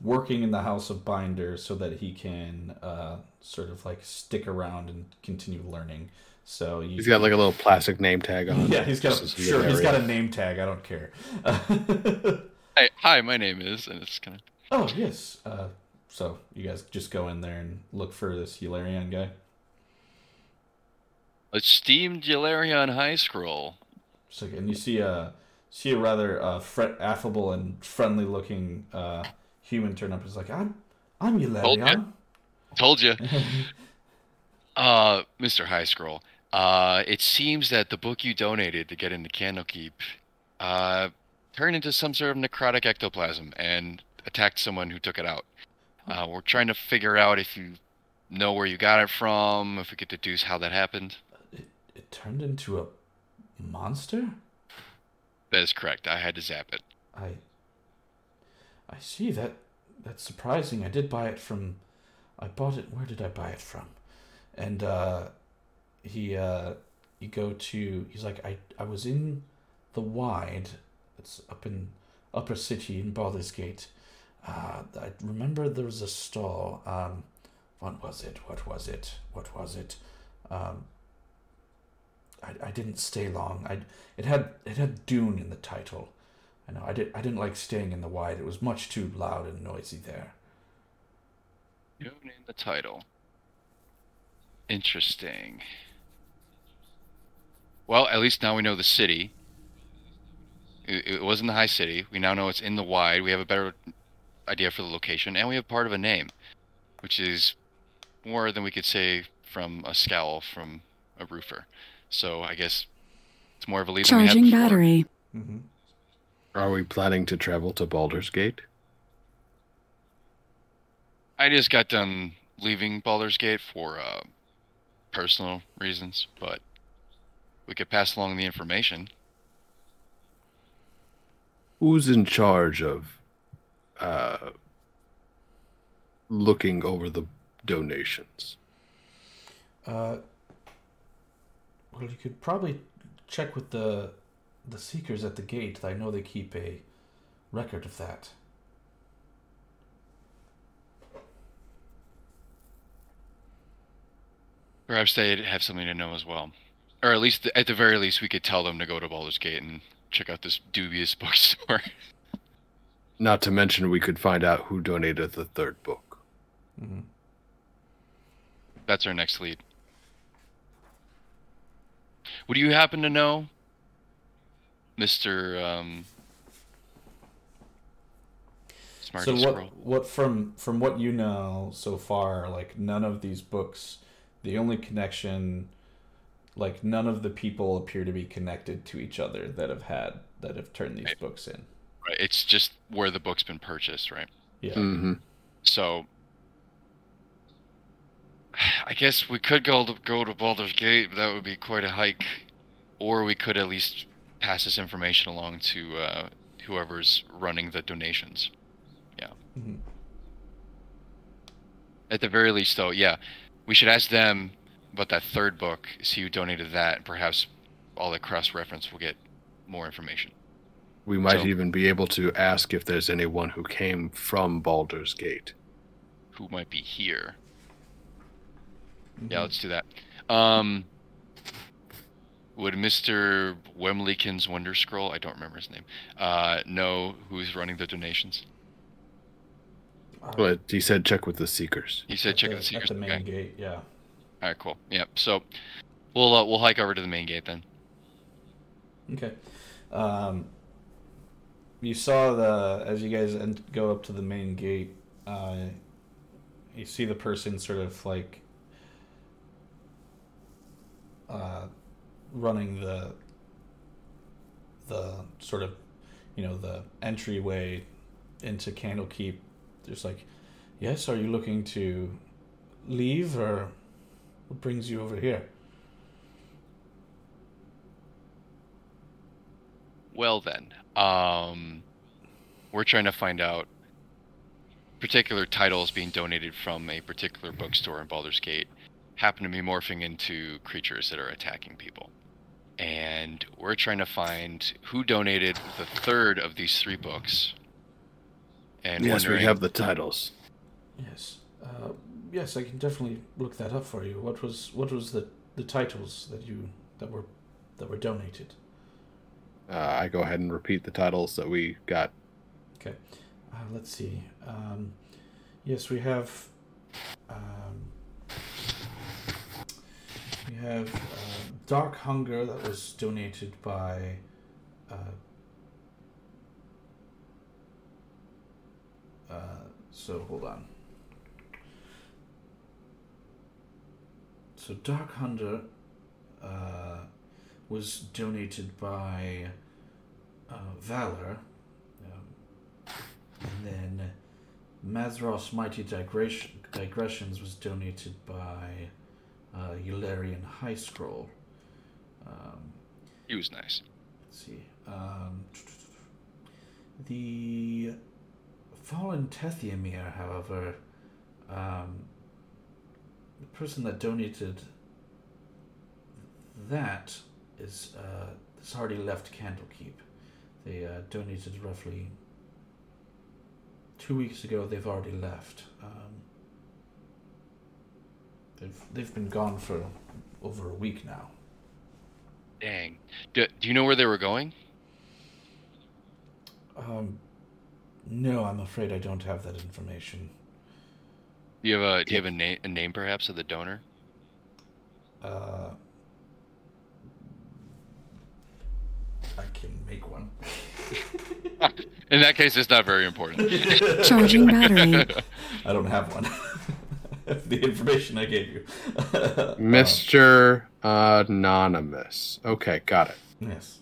working in the House of Binder so that he can uh sort of like stick around and continue learning. So you, He's got like a little plastic name tag on. yeah he's got a, sure he's got a name tag. I don't care. Hi, hi, my name is, and it's kind of oh yes. Uh, so you guys just go in there and look for this Hilarion guy. Esteemed Galarion High Scroll. So, and you see a see a rather uh, fre- affable and friendly looking uh, human turn up. He's like, "I'm I'm Eularion." Told you. Uh, Mr. High Scroll. Uh, it seems that the book you donated to get into Candlekeep, uh, turned into some sort of necrotic ectoplasm and attacked someone who took it out. Uh, we're trying to figure out if you know where you got it from, if we could deduce how that happened. It, turned into a monster. That is correct. I had to zap it. I I see that. That's surprising. I did buy it from. I bought it. Where did I buy it from? And uh, he uh, you go to. He's like, I I was in the wide. It's up in Upper City in Baldur's Gate. Uh, I remember there was a stall. Um, what was it? What was it? What was it? Um, I, I didn't stay long. I it had it had Dune in the title. I know I did I didn't like staying in the wide. It was much too loud and noisy there. Dune in the title. Interesting. Well, at least now we know the city. It, it was in the high city. We now know it's in the wide. We have a better idea for the location, and we have part of a name, which is more than we could say from a scowl from a roofer. So I guess it's more of a lead than we had Charging battery. Mm-hmm. Are we planning to travel to Baldur's Gate? I just got done leaving Baldur's Gate for uh, personal reasons, but we could pass along the information. Who's in charge of uh, looking over the donations? Uh, well, you could probably check with the the seekers at the gate. I know they keep a record of that. Perhaps they'd have something to know as well. Or at least, at the very least, we could tell them to go to Baldur's Gate and check out this dubious bookstore. Not to mention, we could find out who donated the third book. Mm-hmm. That's our next lead. Would you happen to know, Mister um, Smarty So what? What from from what you know so far? Like none of these books. The only connection, like none of the people appear to be connected to each other that have had that have turned these Right. books in. Right, it's just where the book's been purchased, right? Yeah. Mm-hmm. So, I guess we could go to go to Baldur's Gate. But that would be quite a hike, or we could at least pass this information along to uh, whoever's running the donations. Mhm. At the very least, though, yeah, we should ask them about that third book, see who donated that, and perhaps all the cross reference will get more information. We might So- even be able to ask if there's anyone who came from Baldur's Gate. Who might be here? Mhm. Yeah, let's do that. Um, would Mister Wemleykins Wonder Scroll, I don't remember his name, uh, know who's running the donations? But he said check with the Seekers. He said at check the, the seekers. at the main Okay. gate. Yeah. All right, cool. Yep. So we'll uh, we'll hike over to the main gate then. Okay. Um, you saw the as you guys en- go up to the main gate. Uh, you see the person sort of like uh, running the the sort of you know the entryway into Candlekeep. There's like, yes, are you looking to leave or what brings you over here? Well then, um, we're trying to find out particular titles being donated from a particular bookstore in Baldur's Gate happen to be morphing into creatures that are attacking people. And we're trying to find who donated the third of these three books. And yes, wondering, we have the titles. Yes. Uh, yes, I can definitely look that up for you. What was what was the, the titles that you that were that were donated? Uh, I go ahead and repeat the titles that we got. Okay. Uh, let's see. Um, yes, we have. Um, we have uh, Dark Hunger that was donated by. Uh, uh, so hold on. So Dark Hunger uh, was donated by uh, Valor. Um, and then Mazros Mighty Digression, Digressions was donated by uh, Eularian High Scroll. Um, he was nice. let's see. Um, the Fallen Tethyamar, however, um, the person that donated that is uh, has already left Candlekeep. They uh, donated roughly two weeks ago. They've already left. Um, they've they've been gone for over a week now. Dang. Do, do you know where they were going? Um, no, I'm afraid I don't have that information. Do you have a do you have a name a name perhaps of the donor? Uh, I can make one. In that case, it's not very important. Charging battery. I don't have one. the information I gave you. Uh, Mr. Anonymous. Okay, got it. yes.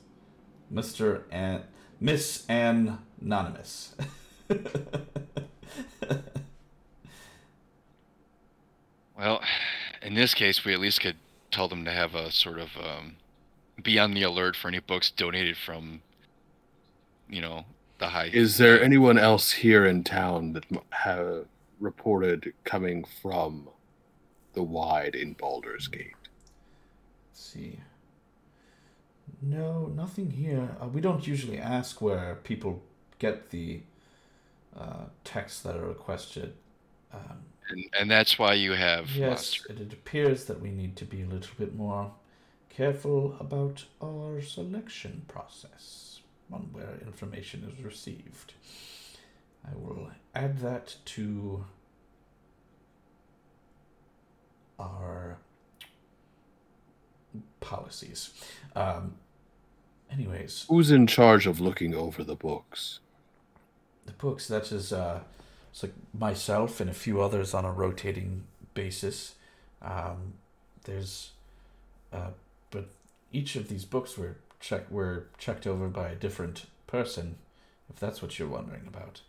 Mr. and Miss Anonymous. well, in this case, we at least could tell them to have a sort of um, be on the alert for any books donated from, you know, the high. Is there anyone else here in town that have reported coming from the wide in Baldur's Gate? Let's see. No, nothing here. Uh, we don't usually ask where people get the uh, texts that are requested. Um, and, and that's why you have yes, it, it appears that we need to be a little bit more careful about our selection process on where information is received. I will add that to our policies. Um, anyways, Who's in charge of looking over the books? the books that is uh it's like myself and a few others on a rotating basis um there's uh but each of these books were checked were checked over by a different person if that's what you're wondering about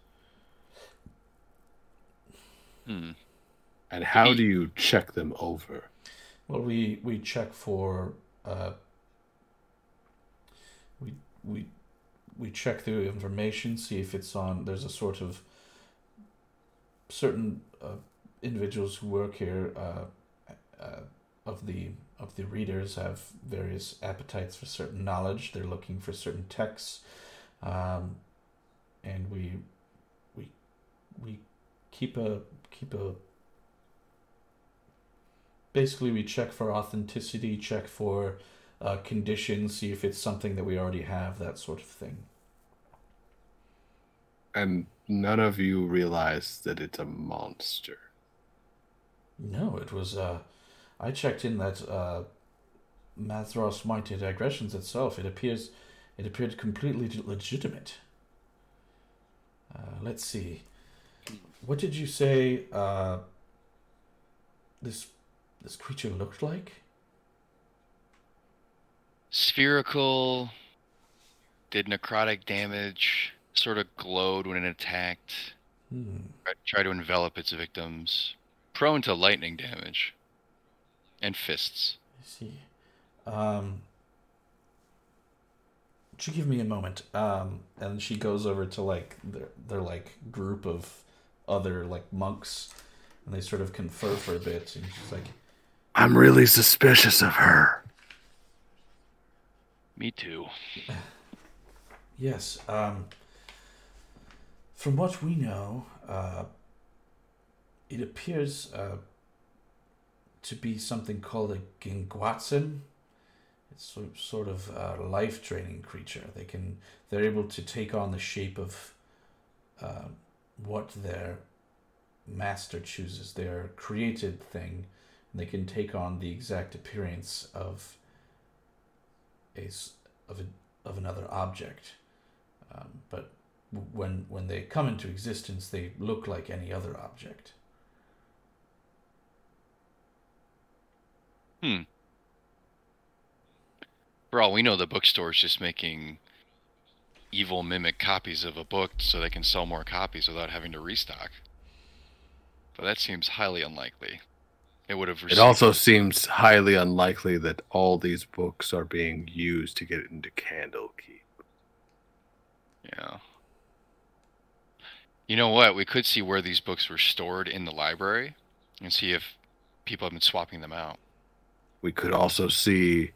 Hmm. And how do you check them over? well we we check for uh we we we check the information see if it's on there's a sort of certain uh, individuals who work here uh, uh, of the of the readers have various appetites for certain knowledge they're looking for certain texts um, and we we we keep a keep a basically we check for authenticity check for uh, conditions see if it's something that we already have that sort of thing And none of you realize that it's a monster. No, it was. Uh, I checked in that uh, Mathros Mighty Digressions itself. It appears, it appeared completely legitimate. Uh, let's see. What did you say? Uh, this this creature looked like? Spherical, did necrotic damage, sort of glowed when it attacked, Hmm. tried- to envelop its victims, prone to lightning damage, and fists. I see. Um, would you give me a moment? Um, and she goes over to like their their like group of other like monks, and they sort of confer for a bit. And she's like, I'm really suspicious of her. Me too. "Yes. Um, from what we know, uh, it appears uh, to be something called a gingwatzim. It's sort sort of a life draining creature. They can they're able to take on the shape of uh, what their master chooses. Their created thing. And they can take on the exact appearance of a of a, of another object. Um, but when when they come into existence, they look like any other object. Hmm. For all we know, the bookstore is just making evil mimic copies of a book so they can sell more copies without having to restock. But that seems highly unlikely. It would have It also seems highly unlikely that all these books are being used to get into Candlekeep. Yeah. You know what? We could see where these books were stored in the library and see if people have been swapping them out. We could also see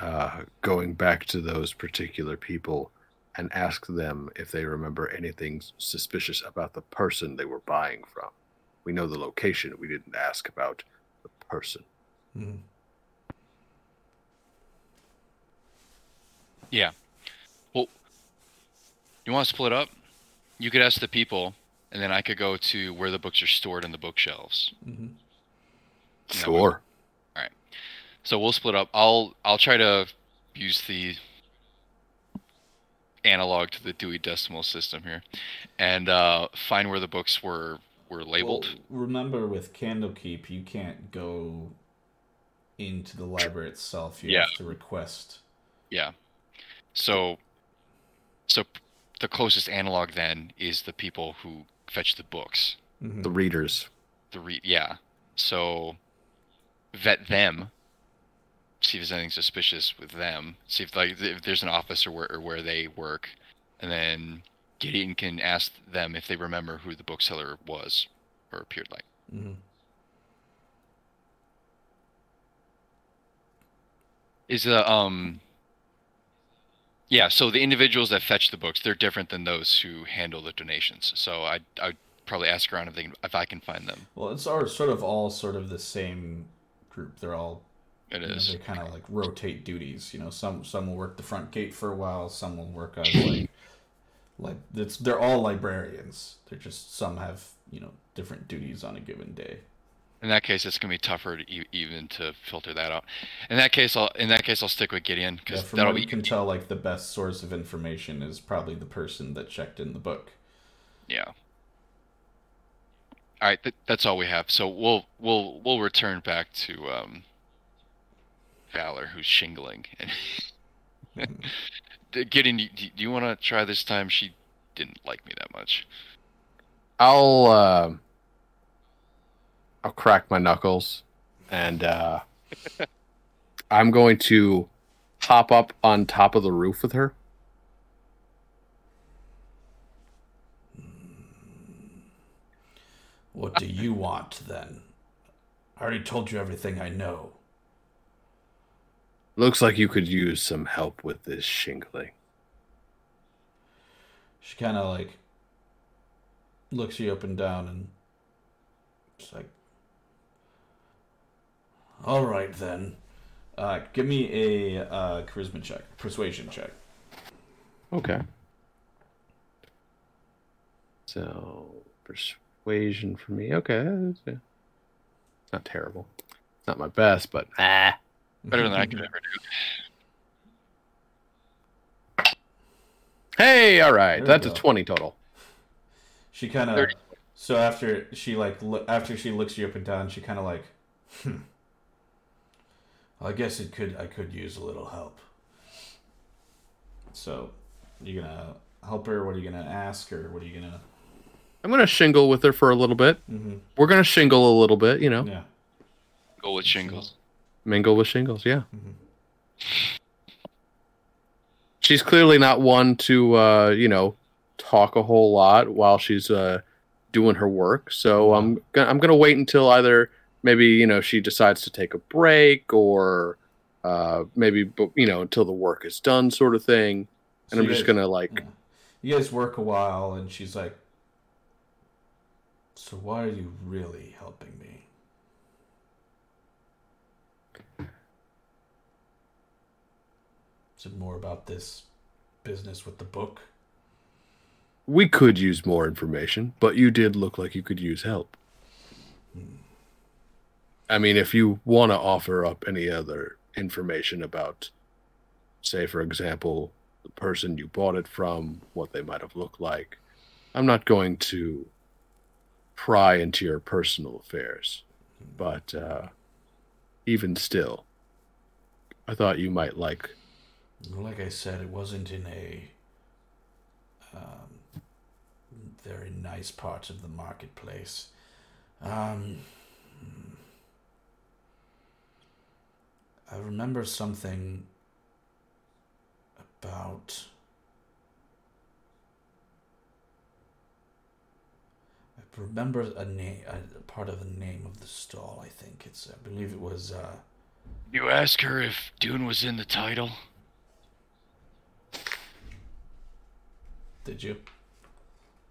uh, going back to those particular people and ask them if they remember anything suspicious about the person they were buying from. We know the location. We didn't ask about the person. Mhm. Yeah. Well, you want to split up? You could ask the people, and then I could go to where the books are stored in the bookshelves. Mhm. Yeah, Sure. So we'll split up. I'll I'll try to use the analog to the Dewey Decimal System here, and uh, find where the books were were labeled. Well, remember, with Candlekeep, you can't go into the library itself. You Yeah. have to request. Yeah. So, so the closest analog then is the people who fetch the books. Mhm. The readers. The re- yeah. So vet them. See if there's anything suspicious with them. See if like if there's an office or where or where they work, and then Gideon can ask them if they remember who the bookseller was or appeared like. Mhm. Is the um. Yeah, so the individuals that fetch the books, they're different than those who handle the donations. So I I'd probably ask around if they can, if I can find them. Well, it's all, sort of all sort of the same group. They're all It you know, they kind of like rotate duties. You know, some some will work the front gate for a while. Some will work as like like it's they're all librarians. They're just some have you know different duties on a given day. In that case, it's gonna be tougher to e- even to filter that out. In that case, I'll in that case I'll stick with Gideon because from that'll what be you can tell, like the best source of information is probably the person that checked in the book. yeah. All right, th- that's all we have. So we'll we'll we'll return back to um, Valor, who's shingling. And D- Gideon, do, do you want to try this time? She didn't like me that much. I'll uh, I'll crack my knuckles and uh, I'm going to hop up on top of the roof with her. What do you want then? I already told you everything I know. Looks like you could use some help with this shingling. She kind of like looks you up and down and it's like, all right then. Uh, give me a uh, charisma check, persuasion check. Okay. So persuasion for me. Okay, not terrible. Not my best, but ah. Better than I could ever do. Hey, all right, There that's a twenty total. She kind of so after she like lo- after she looks you up and down, she kind of like, hmm. I guess it could I could use a little help. So, you gonna help her? What are you gonna ask her? What are you gonna? I'm gonna shingle with her for a little bit. Mm-hmm. We're gonna shingle a little bit, you know, Yeah. Go with shingles. Mingle with shingles. Yeah. Mhm. She's clearly not one to, uh, you know, talk a whole lot while she's uh, doing her work. So I'm gonna I'm gonna wait until either maybe you know she decides to take a break or uh, maybe you know until the work is done, sort of thing. So And I'm just guys- gonna like. You guys work a while, and she's like, "So why are you really helping me?" It more about this business with the book? we could use more information, but you did look like you could use help. I mean, if you want to offer up any other information about, say, for example, the person you bought it from, what they might have looked like, I'm not going to pry into your personal affairs. But uh, even still, I thought you might like. Like I said, it wasn't in a um, very nice part of the marketplace. Um. I remember something about. I remember a name, a part of the name of the stall. I think it's. I believe it was. Uh, You ask her if Dune was in the title. Did you?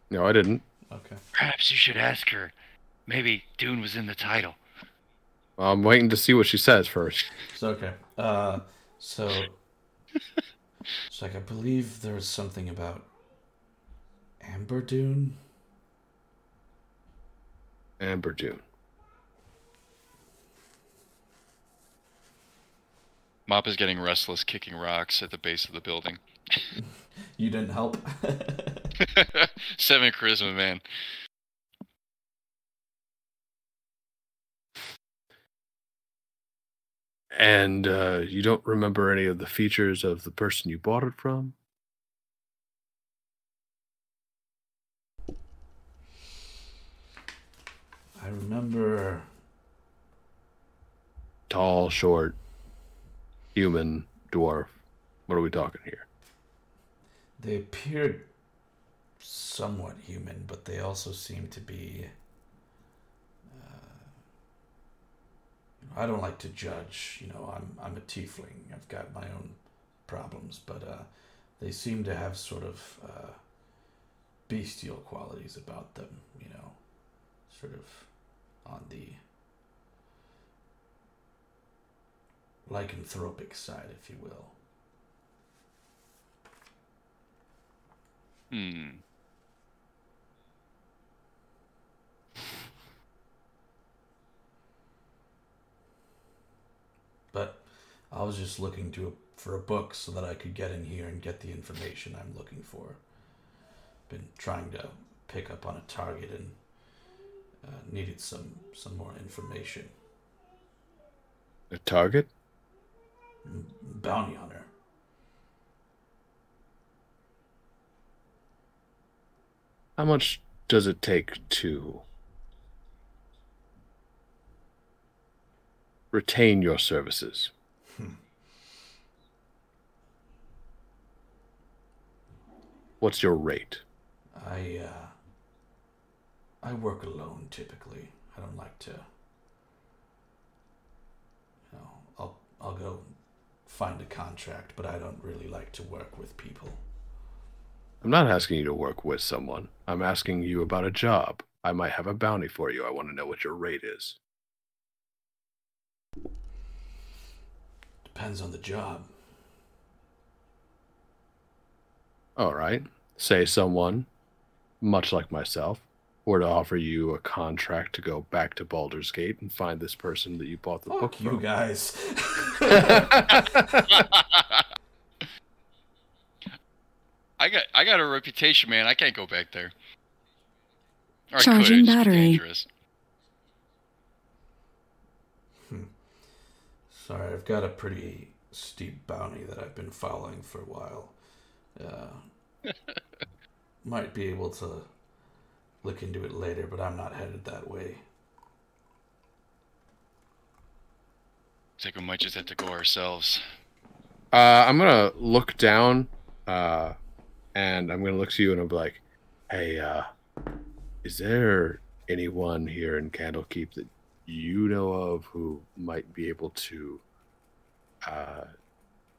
No, I didn't. Okay. Perhaps you should ask her. Maybe Dune was in the title. I'm waiting to see what she says first. So okay. Uh, so it's like I believe there's something about Amber Dune. Amber Dune. Mop is getting restless, kicking rocks at the base of the building. You didn't help. Seven charisma, man. And uh, you don't remember any of the features of the person you bought it from? I remember. Tall, short, human, dwarf. What are we talking here? They appeared somewhat human, but they also seemed to be. Uh, I don't like to judge. You know, I'm I'm a tiefling. I've got my own problems, but uh, they seem to have sort of uh, bestial qualities about them. You know, sort of on the lycanthropic side, if you will. Hmm. But I was just looking to for a book so that I could get in here and get the information I'm looking for. Been trying to pick up on a target and uh, needed some some more information. A target? Bounty hunter. How much does it take to retain your services? What's your rate? I uh, I work alone typically. I don't like to. You know, I'll I'll go find a contract, but I don't really like to work with people. I'm not asking you to work with someone. I'm asking you about a job. I might have a bounty for you. I want to know what your rate is. Depends on the job. All right. Say someone, much like myself, were to offer you a contract to go back to Baldur's Gate and find this person that you bought the book Fuck you from. guys. I got I got a reputation, man. I can't go back there. Or I could, Charging battery. dangerous. Sorry, I've got a pretty steep bounty that I've been following for a while. Uh, might be able to look into it later, but I'm not headed that way. Looks like we might just have to go ourselves. Uh, I'm gonna look down, uh, and I'm gonna look to you and I'm like, "Hey, uh, is there anyone here in Candlekeep that you know of who might be able to?"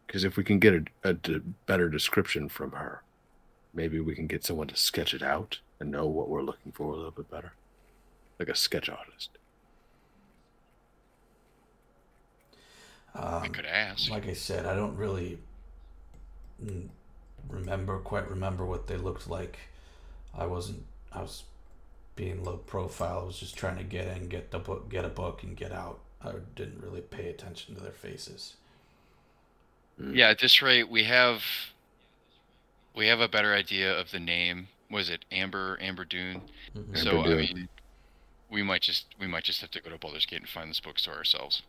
Because if we can get a, a d- better description from her, maybe we can get someone to sketch it out and know what we're looking for a little bit better, like a sketch artist. I Um, could ask. like I said, I don't really mm, remember quite remember what they looked like. I wasn't. I was being low profile. I was just trying to get in, get the book, get a book, and get out. I didn't really pay attention to their faces. Yeah, at this rate, we have we have a better idea of the name. Was it Amber Amber Dune? Mhm. so Amber I mean, we might just we might just have to go to Baldur's Gate and find this bookstore ourselves.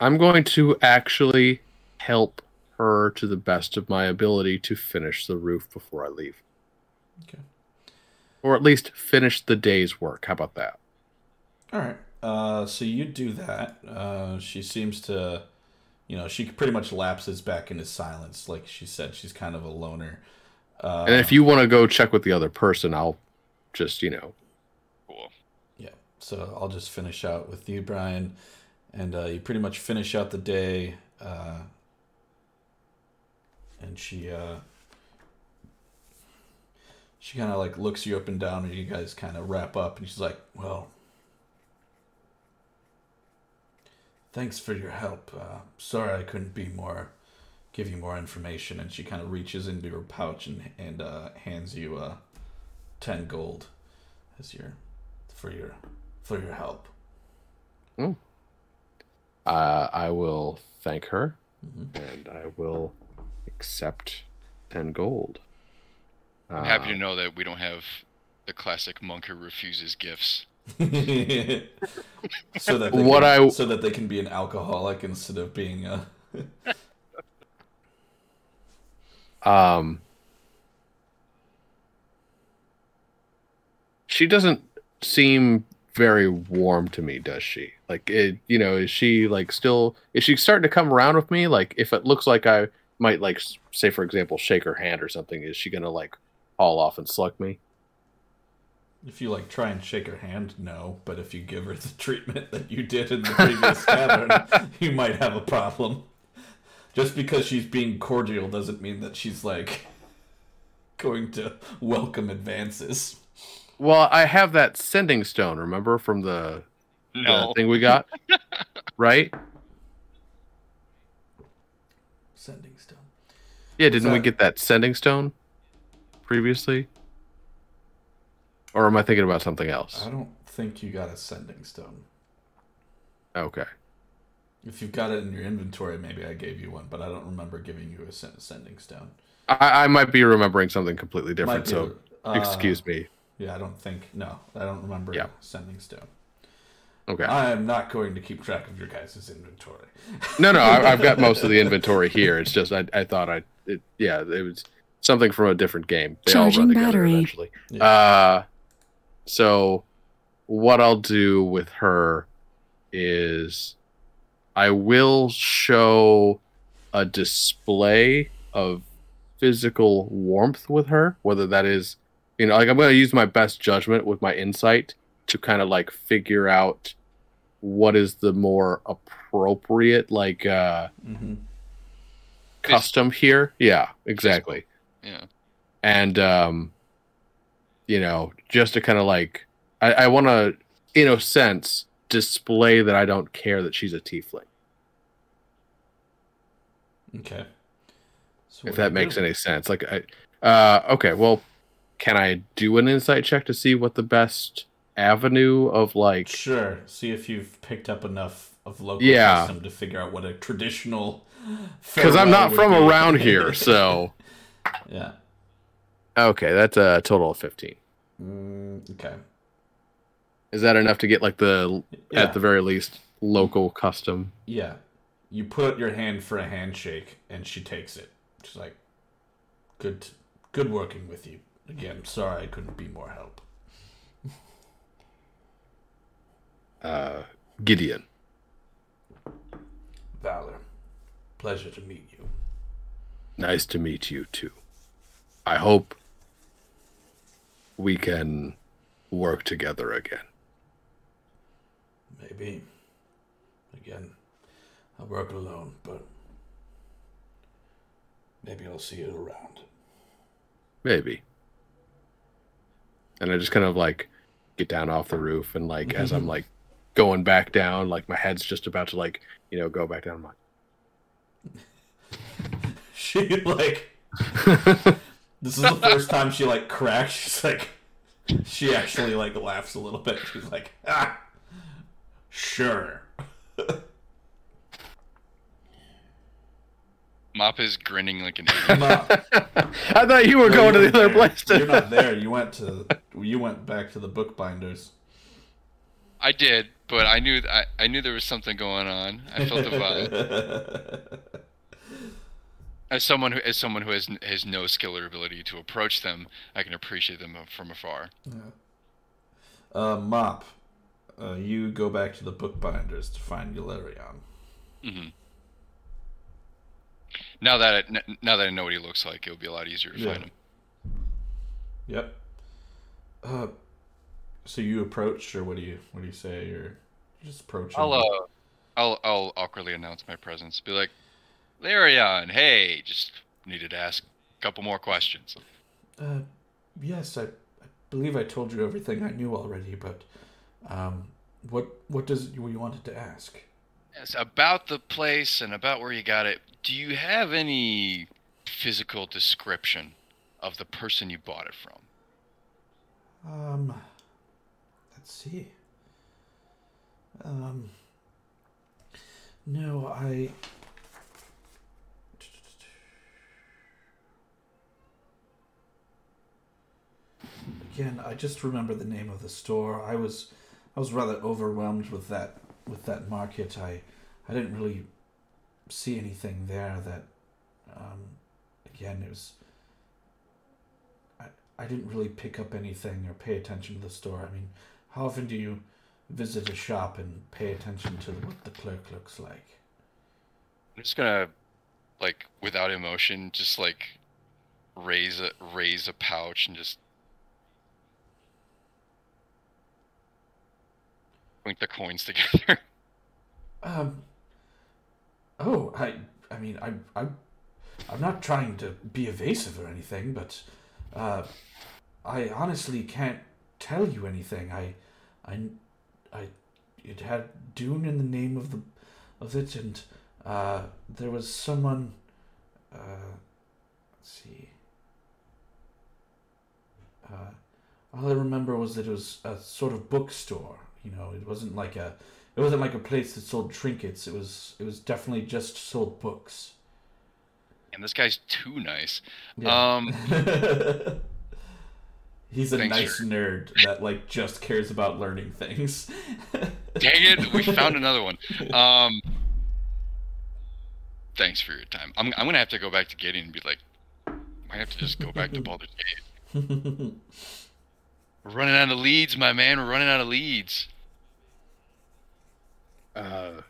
I'm going to actually help her to the best of my ability to finish the roof before I leave. Okay. Or at least finish the day's work. How about that? All right. Uh, so you do that. Uh, she seems to, you know, she pretty much lapses back into silence. Like she said, she's kind of a loner. Uh, and if you want to go check with the other person, I'll just, you know, Cool. Yeah. So I'll just finish out with you, Brian, and uh, you pretty much finish out the day. Uh, and she uh, she kind of like looks you up and down, and you guys kind of wrap up, and she's like, "Well, thanks for your help. Uh, sorry I couldn't be more." Give you more information, and she kind of reaches into her pouch and and uh, hands you uh, ten gold as your for your for your help. Uh, I will thank her, Mhm. and I will accept ten gold. I'm happy to Uh, know that we don't have the classic monk who refuses gifts. so that they What can, I- so that they can be an alcoholic instead of being a Um, she doesn't seem very warm to me, does she? Like, it, you know, is she like still? Is she starting to come around with me? Like, if it looks like I might like, say for example, shake her hand or something, is she gonna like haul off and slug me? If you like try and shake her hand, no. But if you give her the treatment that you did in the previous tavern, you might have a problem. Just because she's being cordial doesn't mean that she's like going to welcome advances. Well, I have that sending stone. Remember from the, the No. thing we got, right? Sending stone. Yeah, didn't we get that sending stone previously? Or am I thinking about something else? I don't think you got a sending stone. Okay. If you've got it in your inventory, maybe I gave you one, but I don't remember giving you a sending stone. I, I might be remembering something completely different, so uh, excuse me. Yeah, I don't think. No, I don't remember Yeah. sending stone. Okay. I am not going to keep track of your guys' inventory. No, no, I, I've got most of the inventory here. It's just I, I thought I, it, yeah, it was something from a different game. They all run Charging together battery. eventually. Yeah. Uh, so what I'll do with her is I will show a display of physical warmth with her, whether that is, you know, like I'm going to use my best judgment with my insight to kind of like figure out what is the more appropriate like uh hmm custom here. Yeah, exactly. Yeah. and um you know just to kind of like i, I want to in a sense display that i don't care that she's a tiefling Okay. So if that makes you any sense like i uh okay well can i do an insight check to see what the best avenue of like Sure. See if you've picked up enough of local Yeah. custom to figure out what a traditional. because i'm not from be. around here so yeah. okay that's a total of 15 Mm, okay. is that enough to get like the Yeah. at the very least local custom Yeah. You put out your hand for a handshake, and she takes it. She's like, "Good, good working with you." Again, sorry I couldn't be more help. Uh gideon Valor, pleasure to meet you. Nice to meet you too. I hope we can work together again. Maybe. Again, I work alone, but maybe I'll see you around. Maybe. And I just kind of like get down off the roof and like as I'm like going back down, like my head's just about to like, you know, go back down. I'm She like like, this is the first time she like cracks. She's like, she actually like laughs a little bit. She's like, ah, sure. Mop is grinning like an idiot. Mop, I thought you were no, going to the weren't other there. place. You're not there. You went to you went back to the bookbinders. I did, but I knew I, I knew there was something going on. I felt the vibe. As someone who as someone who has has no skill or ability to approach them, I can appreciate them from afar. uh, Mop, uh, you go back to the bookbinders to find Galerion. hmm Now that I, now that I know what he looks like, it'll be a lot easier to Yeah. find him. Yep. Uh, so you approach, or what do you what do you say, or just approach? I'll uh, I'll I'll awkwardly announce my presence. Be like, Larion, hey, just needed to ask a couple more questions. Uh, yes, I, I believe I told you everything I knew already, but um, what what does you you wanted to ask? Yes, about the place and about where you got it. Do you have any physical description of the person you bought it from? Um, let's see. Um, No, I. Again, I just remember the name of the store. I was, I was rather overwhelmed with that with that market. I, I didn't really see anything there that, um, again, it was. I, I didn't really pick up anything or pay attention to the store. I mean, how often do you visit a shop and pay attention to what the clerk looks like? I'm just gonna, like, without emotion, just like raise a raise a pouch and just link the coins together. Um. Oh, I. I mean, I. I. I'm not trying to be evasive or anything, but, uh, I honestly can't tell you anything. I, I, I. It had Dune in the name of the, of it, and uh, there was someone. Uh, let's see. Uh, all I remember was that it was a sort of bookstore. You know, it wasn't like a it wasn't like a place that sold trinkets. It was it was definitely just sold books. and this guy's too nice. Yeah. Um, He's a Thanks, nice nerd that like just cares about learning things. Dang it, we found another one. Um, thanks for your time. I'm I'm gonna have to go back to Gideon and be like, might have to just go back to Baldur's Gate. We're running out of leads, my man. We're running out of leads. Uh,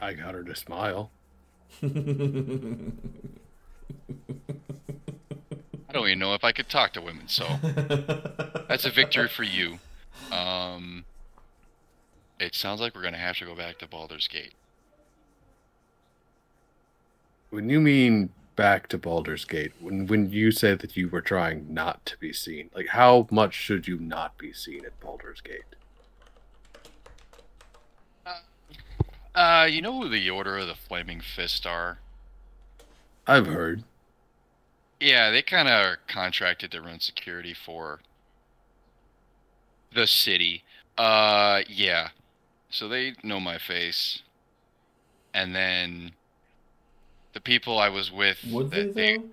I got her to smile. I don't even know if I could talk to women, so that's a victory for you. Um, it sounds like we're gonna have to go back to Baldur's Gate. When you mean back to Baldur's Gate, when when you say that you were trying not to be seen, like how much should you not be seen at Baldur's Gate? Uh, you know who the Order of the Flaming Fist are? I've heard. Yeah, they kind of contracted to run security for the city. Uh, yeah. So they know my face. And then the people I was with. Would they though?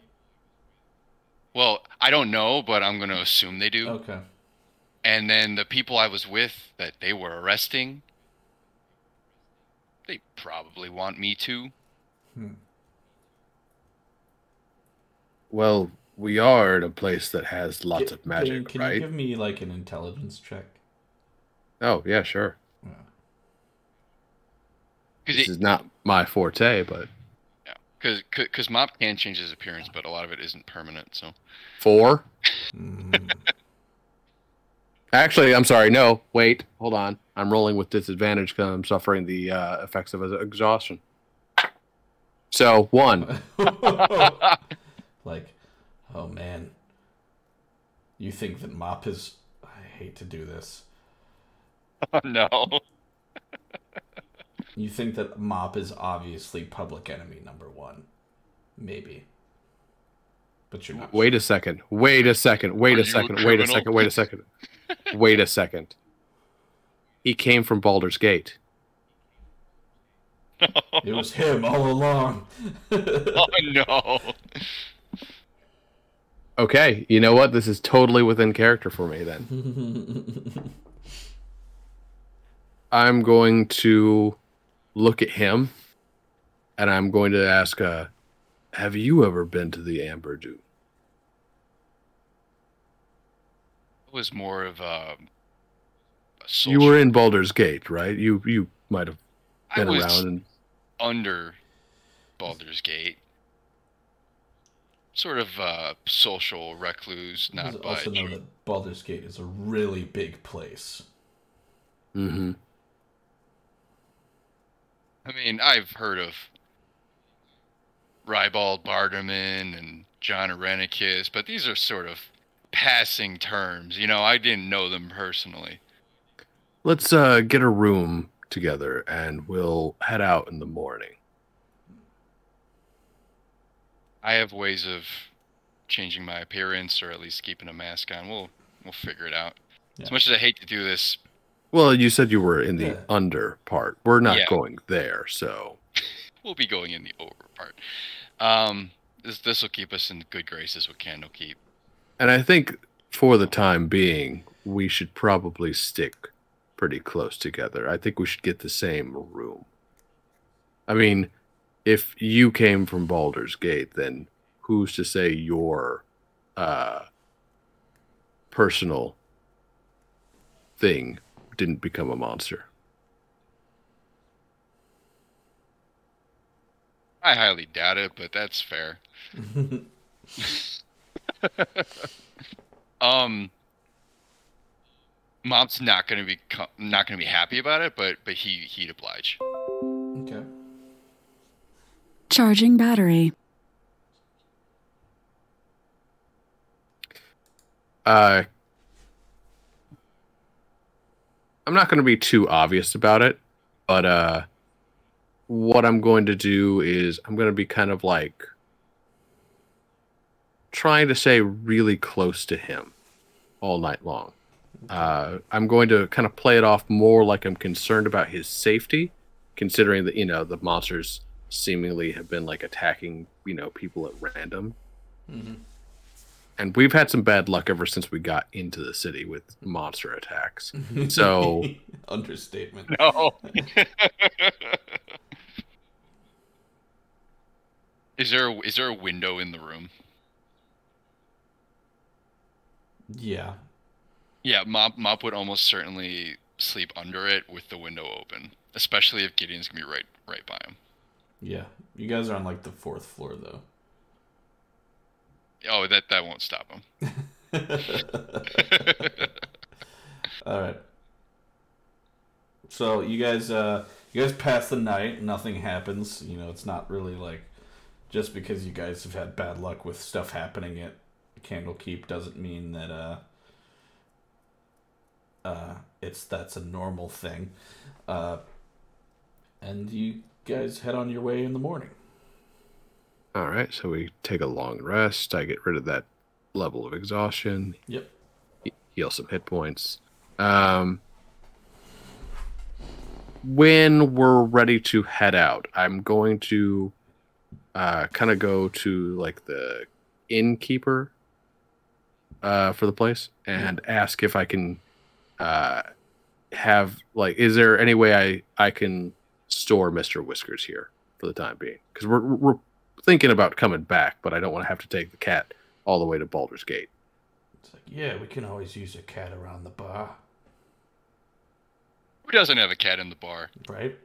well, I don't know, but I'm going to assume they do. Okay. And then the people I was with that they were arresting, they probably want me to. Hmm. Well, we are in a place that has lots Gi- of magic, Can, can right? you give me like an intelligence check? Oh, yeah, sure. Yeah. This is not my forte, but yeah, because because Mop can change his appearance, but a lot of it isn't permanent. So four. Mm. Actually, I'm sorry. No, wait, hold on. I'm rolling with disadvantage because I'm suffering the uh, effects of exhaustion. So one. like, oh man. You think that Mop is. I hate to do this. oh no, You think that Mop is obviously public enemy number one. Maybe. But you're not. Wait a second. Wait a second. Wait a you a second. Wait a second. Wait a second. Wait a second. He came from Baldur's Gate. No. It was him all along. oh no. Okay, you know what? This is totally within character for me then. I'm going to look at him and I'm going to ask uh have you ever been to the Amber Dune? It was more of a. a You were in Baldur's Gate, right? You you might have I been was around and under Baldur's Gate. Sort of uh, social recluse, not by. also know that Baldur's Gate is a really big place. Mm-hmm. I mean, I've heard of Ribald Barterman and Jon Irenicus, but these are sort of passing terms. You know, I didn't know them personally. Let's uh get a room together and we'll head out in the morning. I have ways of changing my appearance or at least keeping a mask on. We'll we'll figure it out. Yeah. As much as I hate to do this, Well, you said you were in the Yeah. under part. We're not Yeah. going there, so We'll be going in the over part. Um, this this will keep us in good graces with Candlekeep. and I think for the time being, we should probably stick pretty close together. I think we should get the same room. I mean, if you came from Baldur's Gate, then who's to say your uh, personal thing didn't become a monster? I highly doubt it, but that's fair. Um, Mom's not gonna be co- not gonna be happy about it, but but he he'd oblige. okay. Charging battery. Uh, I'm not going to be too obvious about it, but uh, what I'm going to do is I'm going to be kind of like trying to stay really close to him all night long. Uh, I'm going to kind of play it off more like I'm concerned about his safety, considering that you know the monsters seemingly have been like attacking you know people at random Mhm. and we've had some bad luck ever since we got into the city with monster attacks. So- understatement. No. is there a, is there a window in the room? Yeah. Yeah, Mop Mop would almost certainly sleep under it with the window open, especially if Gideon's gonna be right right by him. Yeah. You guys are on like the fourth floor though. Oh, that that won't stop him. All right. So you guys, uh, you guys pass the night. Nothing happens. You know, it's not really like just because you guys have had bad luck with stuff happening at Candlekeep doesn't mean that uh, uh, it's that's a normal thing. Uh, and you guys head on your way in the morning. All right, so we take a long rest. I get rid of that level of exhaustion, Yep. heal some hit points. Um, when we're ready to head out, I'm going to uh, kind of go to like the innkeeper uh, for the place and ask if I can uh, have like, is there any way I I can store Mister Whiskers here for the time being? Because we're we're thinking about coming back, but I don't want to have to take the cat all the way to Baldur's Gate. It's like, yeah, we can always use a cat around the bar, Who doesn't have a cat in the bar? right?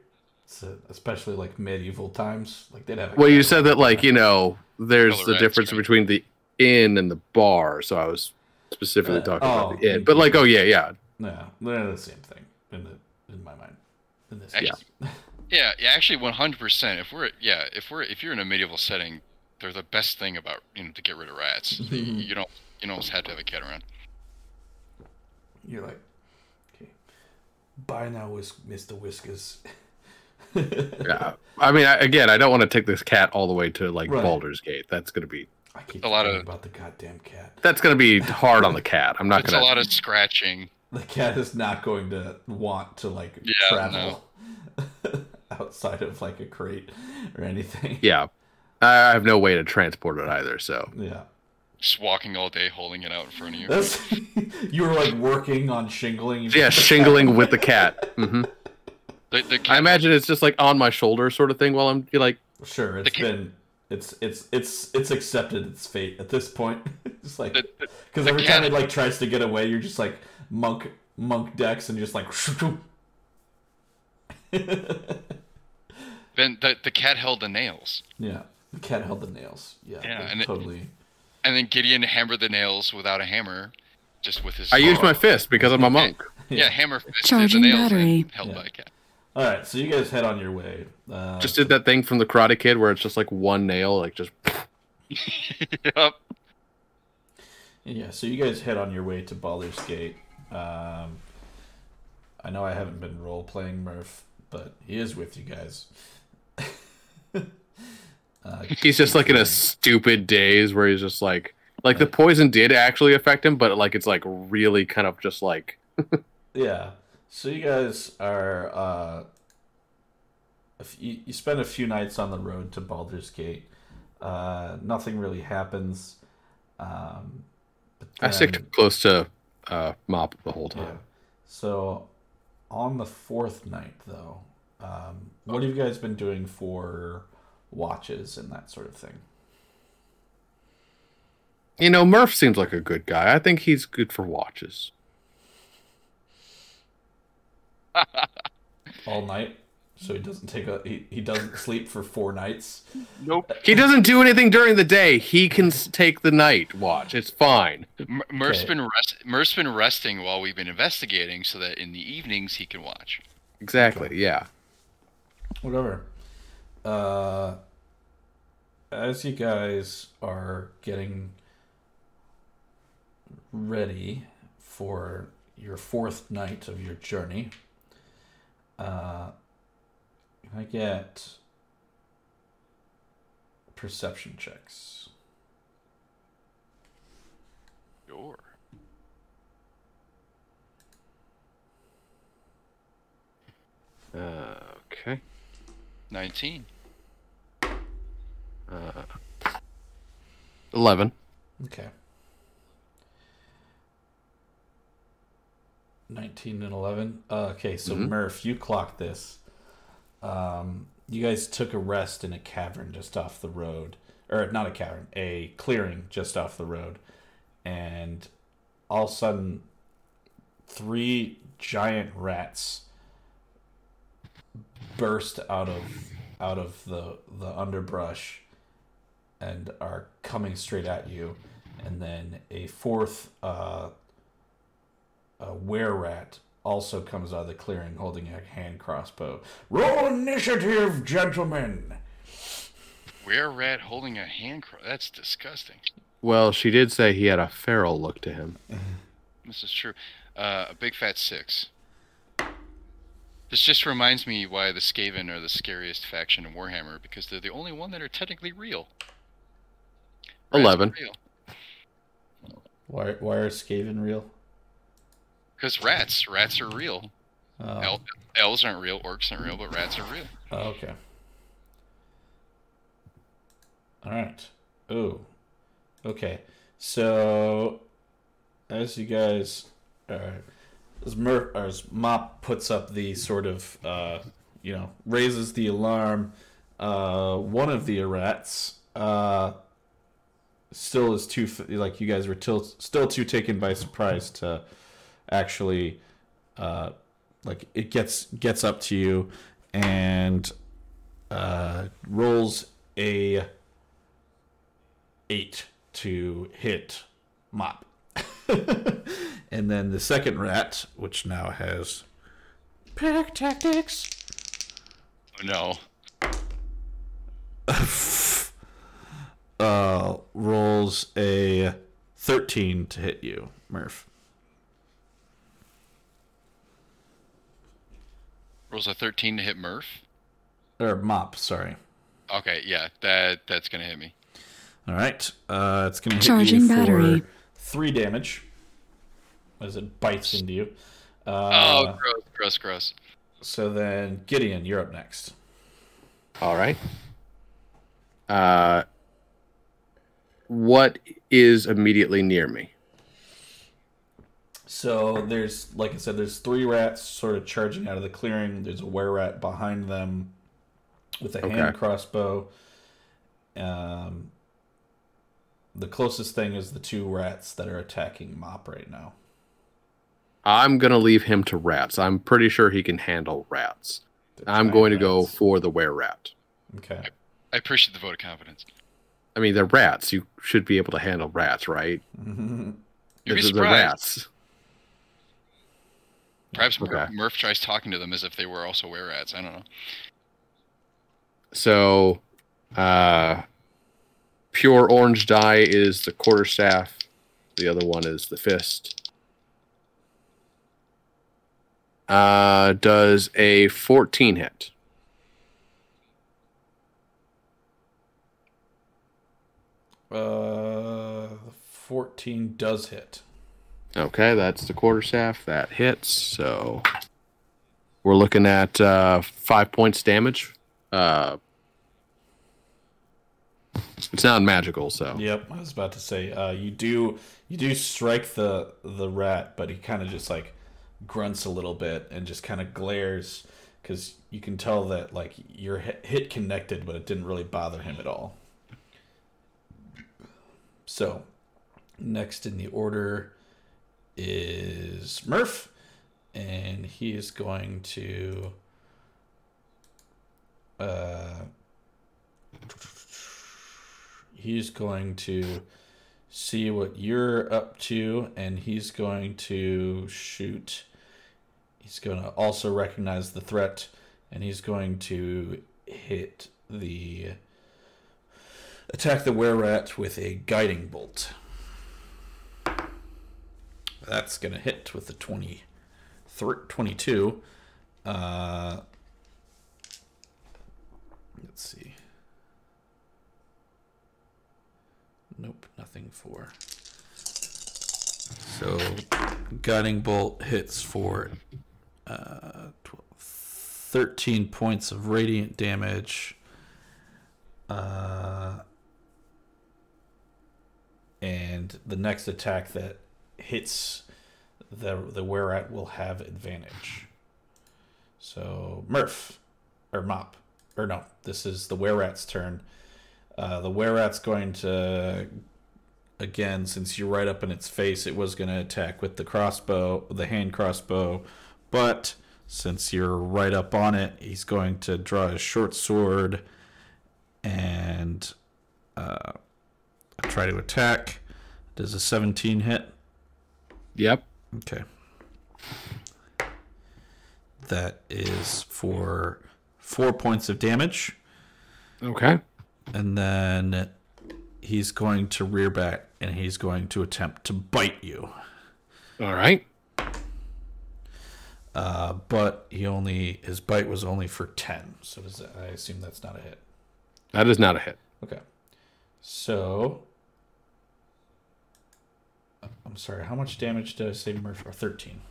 So, especially like medieval times, like they'd have. A Well, you said that like you know, there's Color the difference right? between the inn and the bar, so I was specifically Uh, talking oh, about the inn. But like, oh yeah, yeah, Yeah, they're the same thing in the in my mind. In this Actually, case. Yeah, yeah. Actually, one hundred percent. If we're yeah, if we're if you're in a medieval setting, they're the best thing about you know to get rid of rats. you, you don't you don't have to have a cat around. You're like, okay, bye now, Whis- Mr. Whiskers. yeah. I mean, I, again, I don't want to take this cat all the way to like Right. Baldur's Gate. That's gonna be I keep A lot forgetting of- about the goddamn cat. that's gonna be hard on the cat. I'm not It's gonna. a lot of scratching. The cat is not going to want to like Yeah, travel outside of like a crate or anything. yeah, I I have no way to transport it either. So Yeah. Just walking all day, holding it out in front of you. That's you were like working on shingling. yeah, shingling with the cat. hmm The, the I imagine it's just like on my shoulder, sort of thing. While I'm like, Sure, it's been it's it's it's it's accepted its fate at this point. it's like the, the, because the every time it like tries to get away, you're just like monk monk decks and just like. Then the, the cat held the nails, yeah, the cat held the nails. Yeah, Yeah, they're and it- totally. and then Gideon hammered the nails without a hammer, just with his. I used my fist because I'm a monk. yeah, hammer fisted Charging the nails battery. held Yeah. by a cat. All right, so you guys head on your way. Uh, Just did that thing from the Karate Kid where it's just like one nail, like just yep. Yeah, so you guys head on your way to Baldur's Gate. Um, I know I haven't been role playing Murph, but he is with you guys. Uh, he's just like in a stupid daze where he's just like like the poison did actually affect him, but like it's like really kind of just like yeah. So you guys are uh, you, you spend a few nights on the road to Baldur's Gate. Uh, nothing really happens. Um, but I stick then- close to uh, Mop the whole Yeah. time. So on the fourth night, though, um, what have you guys been doing for watches and that sort of thing? You know, Murph seems like a good guy. I think he's good for watches. All night, so he doesn't take a he, he doesn't sleep for four nights. Nope. He doesn't do anything during the day. He can take the night watch. It's fine. M- Murph's Okay. been rest- Murph's been resting while we've been investigating, so that in the evenings he can watch. Exactly. Yeah. Whatever. Uh, as you guys are getting ready for your fourth night of your journey, uh, I get perception checks? Sure. Uh, okay. Nineteen. Uh, Eleven. Okay. 19 and 11. Uh, okay, so Mhm. Murph, you clocked this. Um, you guys took a rest in a cavern just off the road. Or not a cavern, a clearing just off the road. And all of a sudden, three giant rats burst out of out of the the underbrush and are coming straight at you and then a fourth uh, a were rat also comes out of the clearing holding a hand crossbow. Roll initiative, gentlemen. were rat holding a hand cro- That's disgusting. Well, she did say he had a feral look to him. This is true. Uh, a big fat six. This just reminds me why the Skaven are the scariest faction in Warhammer because they're the only one that are technically real. Rats Eleven. real. Why why are Skaven real? Because rats, rats are real. Oh, El- elves aren't real, orcs aren't real, but rats are real. oh, okay. All right. Ooh. Okay. So, as you guys, uh, as, Mur- or as Mop puts up the sort of, uh, you know, raises the alarm, uh, one of the rats, uh, still is too, like, you guys were till- still too taken by surprise to actually, uh, like, it gets, gets up to you and, uh, rolls a eight to hit Mop. and then the second rat, which now has pack tactics, Oh, no. uh, rolls a 13 to hit you, Murph. Rolls a 13 to hit Murph. Or Mop, sorry. Okay, yeah, that that's gonna hit me. All right. Uh, it's going to hit Charging you for battery. three damage as it bites into you. oh, Uh, gross, gross, gross. so then, Gideon, you're up next. All right. Uh, what is immediately near me? So there's, like I said, there's three rats sort of charging out of the clearing. There's a were rat behind them with a hand crossbow. Um, the closest thing is the two rats that are attacking Mop right now. I'm gonna leave him to rats. I'm pretty sure he can handle rats. The I'm giant going to go for the were rat. Okay. I appreciate the vote of confidence. I mean, they're rats. You should be able to handle rats, right? You'd be surprised. rats. Perhaps Okay. Murph tries talking to them as if they were also were rats. I don't know. So, uh, pure orange dye is the quarterstaff. The other one is the fist. Uh, does a 14 hit? Uh, 14 does hit. Okay, that's the quarterstaff. That hits. So, We're looking at uh, five points damage. Uh, it's not magical, so Yep, I was about to say uh, you do you do strike the the rat, but he kind of just like grunts a little bit and just kind of glares because you can tell that like your hit, connected, but it didn't really bother him at all. So, next in the order is Murph, and he is going to. Uh, he's going to see what you're up to, and he's going to shoot. He's going to also recognize the threat, and he's going to hit the attack the were rat with a guiding bolt. That's going to hit with the 20, 22. Uh, let's see. Nope, nothing for. So, guiding bolt hits for uh, 12, 13 points of radiant damage. Uh, and the next attack that hits the the were will have advantage. So Murph or Mop or no, this is the rat's turn. Uh, the rat's going to again since you're right up in its face. It was going to attack with the crossbow, the hand crossbow, but since you're right up on it, he's going to draw a short sword and uh, try to attack. Does a 17 hit? yep. Okay. That is for four points of damage. Okay. And then he's going to rear back and he's going to attempt to bite you. All right. Uh, but he only his bite was only for 10. So does that, I assume that's not a hit. That is not a hit. Okay. So I'm sorry, how much damage did I say Murphy? 13.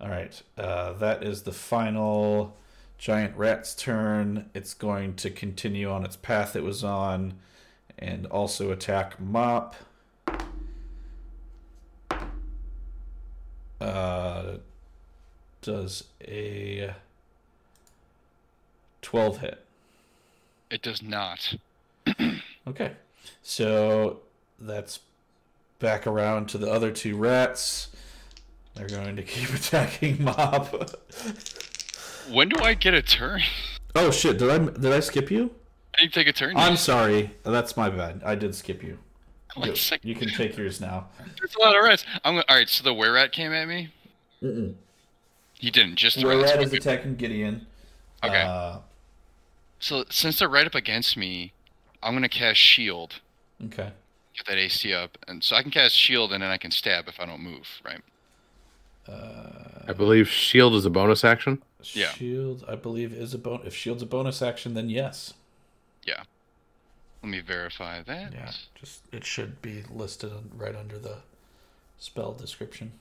All right. Uh, that is the final giant rat's turn. It's going to continue on its path it was on and also attack Mop. Uh, does a 12 hit. It does not. Okay. So that's back around to the other two rats. They're going to keep attacking Mop. When do I get a turn? oh shit, did I did I skip you? I didn't take a turn. I'm sorry. That's my bad. I did skip you. One You, second. you can take yours now. There's a lot of rats. I'm gonna, all right. So the were rat came at me. Mm-mm. He didn't. Just the were rat is attacking Gideon. Okay. Uh, So since they're right up against me, I'm gonna cast shield. okay. Get that AC up, and so I can cast shield, and then I can stab if I don't move. Right. I believe shield is a bonus action. Yeah. Shield, I believe, is a bonus. If shield's a bonus action, then yes. Yeah. Let me verify that. Yeah. Just it should be listed right under the spell description.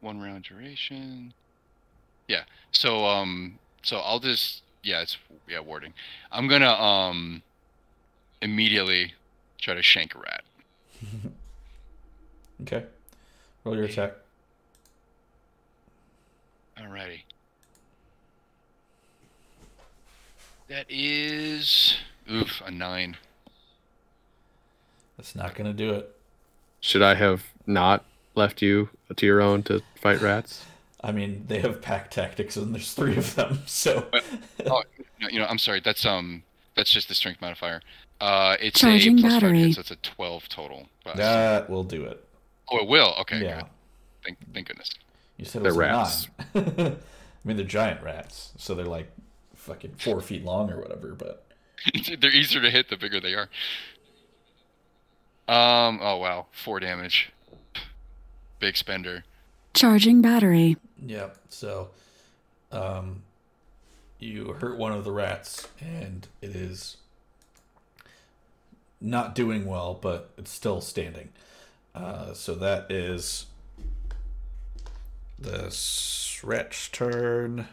One round duration. Yeah. So um. So I'll just yeah. It's yeah warding. I'm gonna um. Immediately try to shank a rat. Okay. Roll your attack. Alrighty. That is oof a nine. That's not gonna do it. Should I have not left you to your own to fight rats? I mean, they have pack tactics, and there's three of them. So Oh, you know, I'm sorry. That's um, that's just the strength modifier. Uh, it's Charging a plus five battery. hit, so it's a twelve total. But- that will do it. oh, it will. Okay. yeah. Good. Thank, thank goodness. You said it They're was a rats. nine. I mean, they're giant rats, so they're like fucking four feet long or whatever. But They're easier to hit the bigger they are. Um. Oh wow, four damage. Big spender. Charging battery. yeah, so um, you hurt one of the rats, and it is not doing well, but it's still standing. Uh, so that is the stretch turn.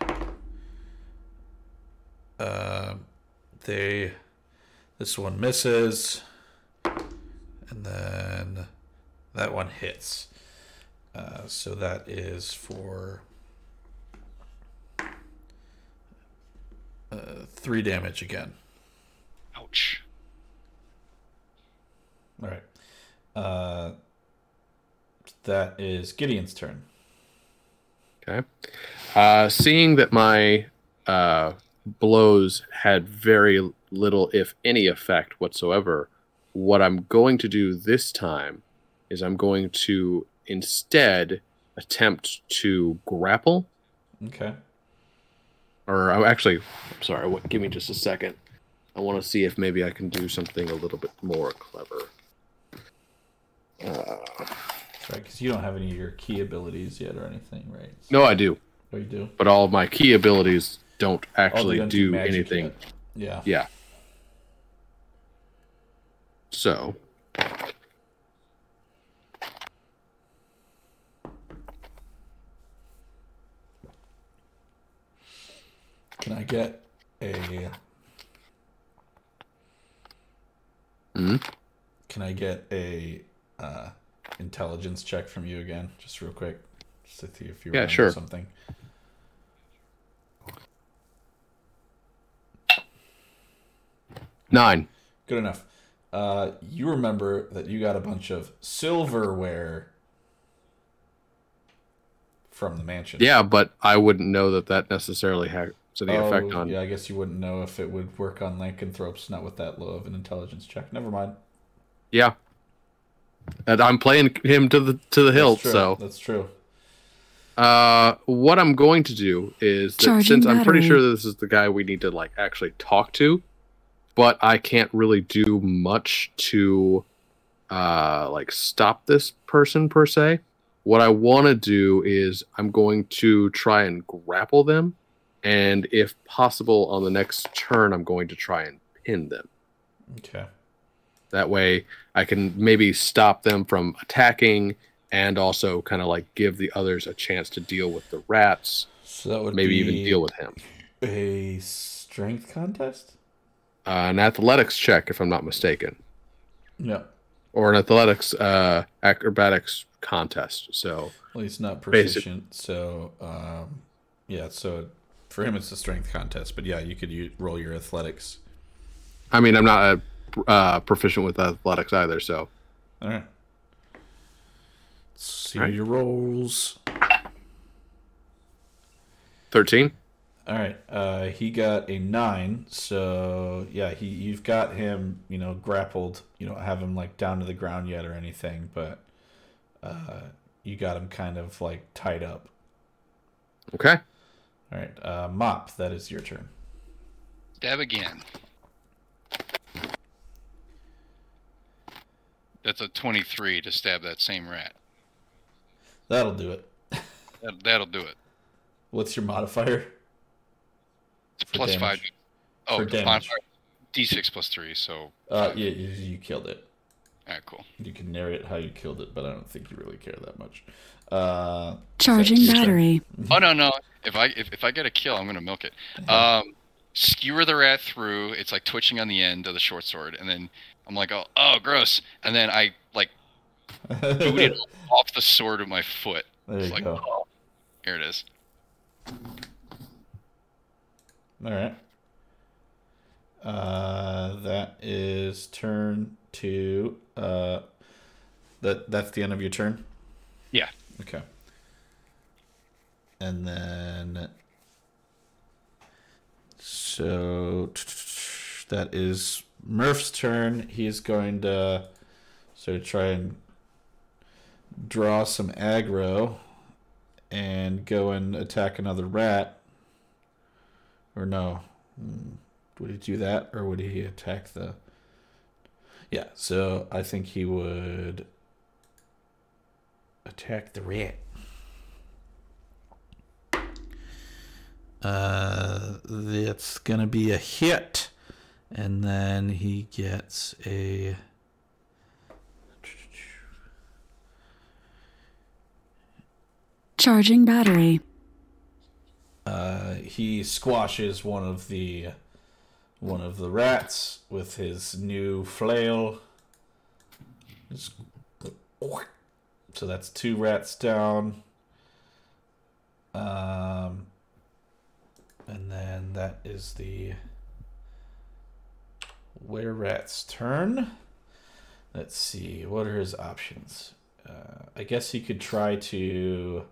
Uh, they this one misses, and then that one hits. Uh, so that is for uh, three damage again. Ouch. All right. Uh, that is Gideon's turn. Okay. Uh, seeing that my uh, blows had very little, if any, effect whatsoever, what I'm going to do this time is I'm going to instead attempt to grapple. Okay. Or I'm actually, I'm sorry, what, give me just a second. I want to see if maybe I can do something a little bit more clever. Uh, Right, because you don't have any of your key abilities yet or anything, right? no, I do, Oh, you do? but all of my key abilities don't actually do anything. Yeah. Yeah. So, Can I get a? Mhm. Can I get a uh, intelligence check from you again, just real quick, just to see if you Yeah, sure. something. Nine. Good enough. Uh, you remember that you got a bunch of silverware from the mansion. Yeah, but I wouldn't know that that necessarily has any effect Oh, on. Yeah, I guess you wouldn't know if it would work on lycanthropes, not with that low of an intelligence check. Never mind. Yeah. And I'm playing him to the to the hilt. That's. So, that's true. uh, what I'm going to do is that Charging since I'm pretty sure this is the guy we need to like actually talk to, but I can't really do much to, uh, like stop this person per se. What I want to do is I'm going to try and grapple them, and if possible, on the next turn, I'm going to try and pin them. Okay. That way, I can maybe stop them from attacking, and also kind of like give the others a chance to deal with the rats. So that would Maybe even deal with him. a strength contest. Uh, an athletics check, if I'm not mistaken, Yeah. or an athletics uh, acrobatics contest. So Well, he's not Basic- proficient, so um, yeah. So for him, it's a strength contest. But yeah, you could roll your athletics. I mean, I'm not uh, uh, proficient with athletics either. So All right. Let's see All right. your rolls. thirteen. All right. Uh, he got a nine. So yeah, he you've got him. You know, grappled. You don't have him like down to the ground yet or anything, but uh, you got him kind of like tied up. Okay. All right. Uh, Mop, that is your turn. Stab again. That's a 23 to stab that same rat. That'll do it. That, that'll do it. What's your modifier? It's plus damage. five. Oh, For damage. D6 plus three. So, Uh, yeah, you, you killed it. alright, cool. You can narrate how you killed it, but I don't think you really care that much. Uh, Charging your turn. battery. Oh no, no. If I if, if I get a kill, I'm gonna milk it. Um, skewer the rat through. It's like twitching on the end of the short sword, and then I'm like, oh, oh, gross. And then I like boot it off the sword with my foot. there It's you like, go. oh, here it is. All right. Uh, that is turn two. Uh, that that's the end of your turn. Yeah. Okay. And then, so that is Murph's turn. He is going to sort of try and draw some aggro and go and attack another rat. Or no. Hmm. Would he do that or would he attack the. Yeah, so I think he would attack the rat. Uh, that's gonna be a hit, And then he gets a. Charging battery. Uh, he squashes one of the one of the rats with his new flail. So that's two rats down. Um, and then that is the were rat's turn. Let's see, what are his options? Uh, I guess he could try to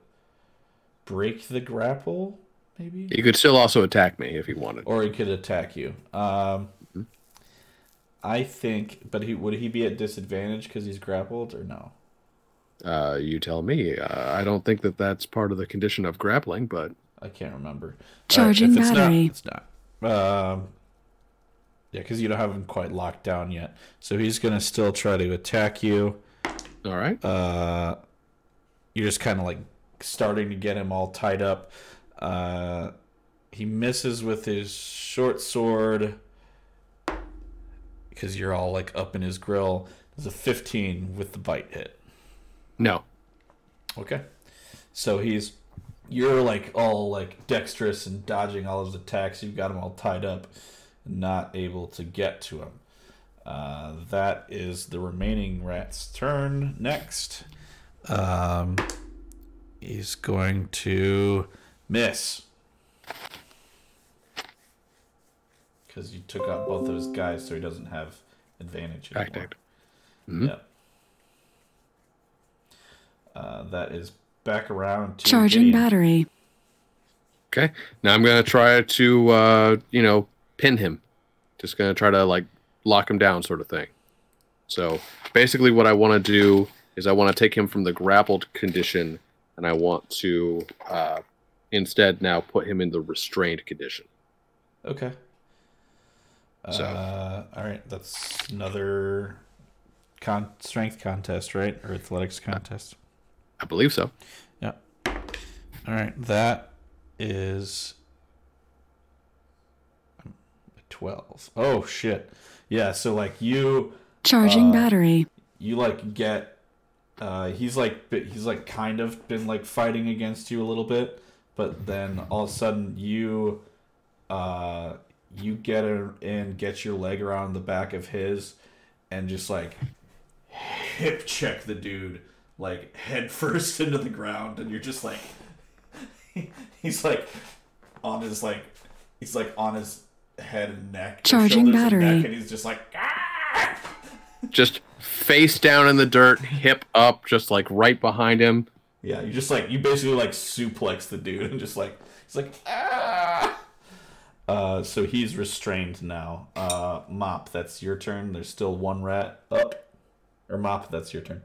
break the grapple, maybe He could still also attack me if he wanted. or he could attack you. Um, I think, but he would he be at disadvantage because he's grappled or no? Uh, you tell me. Uh, I don't think that that's part of the condition of grappling, but I can't remember. Charging if it's battery. Not, it's not. Um, yeah, because you don't have him quite locked down yet. So he's gonna still try to attack you. all right. Uh, you're just kind of like starting to get him all tied up. Uh, he misses with his short sword because you're all like up in his grill. There's a 15 with the bite hit. No. Okay. So he's you're like all like dexterous and dodging all his attacks. You've got him all tied up, not able to get to him. Uh, that is the remaining rat's turn. Next, um, he's going to miss because you took out both those guys, so he doesn't have advantage anymore. Tactic. Mhm. Yep. Uh, that is back around to Charging Gideon. battery. Okay. Now I'm gonna try to, uh, you know, pin him. Just gonna try to like lock him down, sort of thing. So basically, what I want to do is I want to take him from the grappled condition, and I want to uh, instead now put him in the restrained condition. Okay. So- Uh, all right, that's another con- strength contest, right, or athletics contest? I believe so. Yeah. All right, that is twelve. Oh shit! Yeah, so like you, Charging Uh, battery. you like get, uh, he's like he's like kind of been like fighting against you a little bit, but then all of a sudden you, uh, you get in, get your leg around the back of his, and just like hip check the dude like head first into the ground, and you're just like, he's like on his like, he's like on his head and neck, Charging shoulders and battery. neck, and he's just like. "Ah!" Just face down in the dirt, hip up, just like right behind him. Yeah, you just like you basically like suplex the dude and just like he's like ah. Uh, so he's restrained now. Uh, Mop, that's your turn. There's still one rat up, or Mop, that's your turn.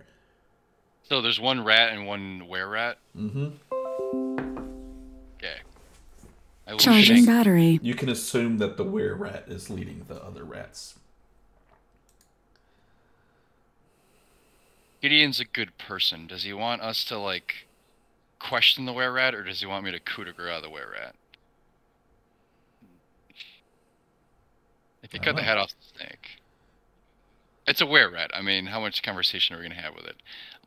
So there's one rat and one were rat. Mm-hmm. Okay. I Charging shake- battery. You can assume that the were rat is leading the other rats. Gideon's a good person. Does he want us to like question the were rat, or does he want me to coup de grace the were rat? If you I cut the head off the snake, it's a were rat. I mean, how much conversation are we gonna have with it?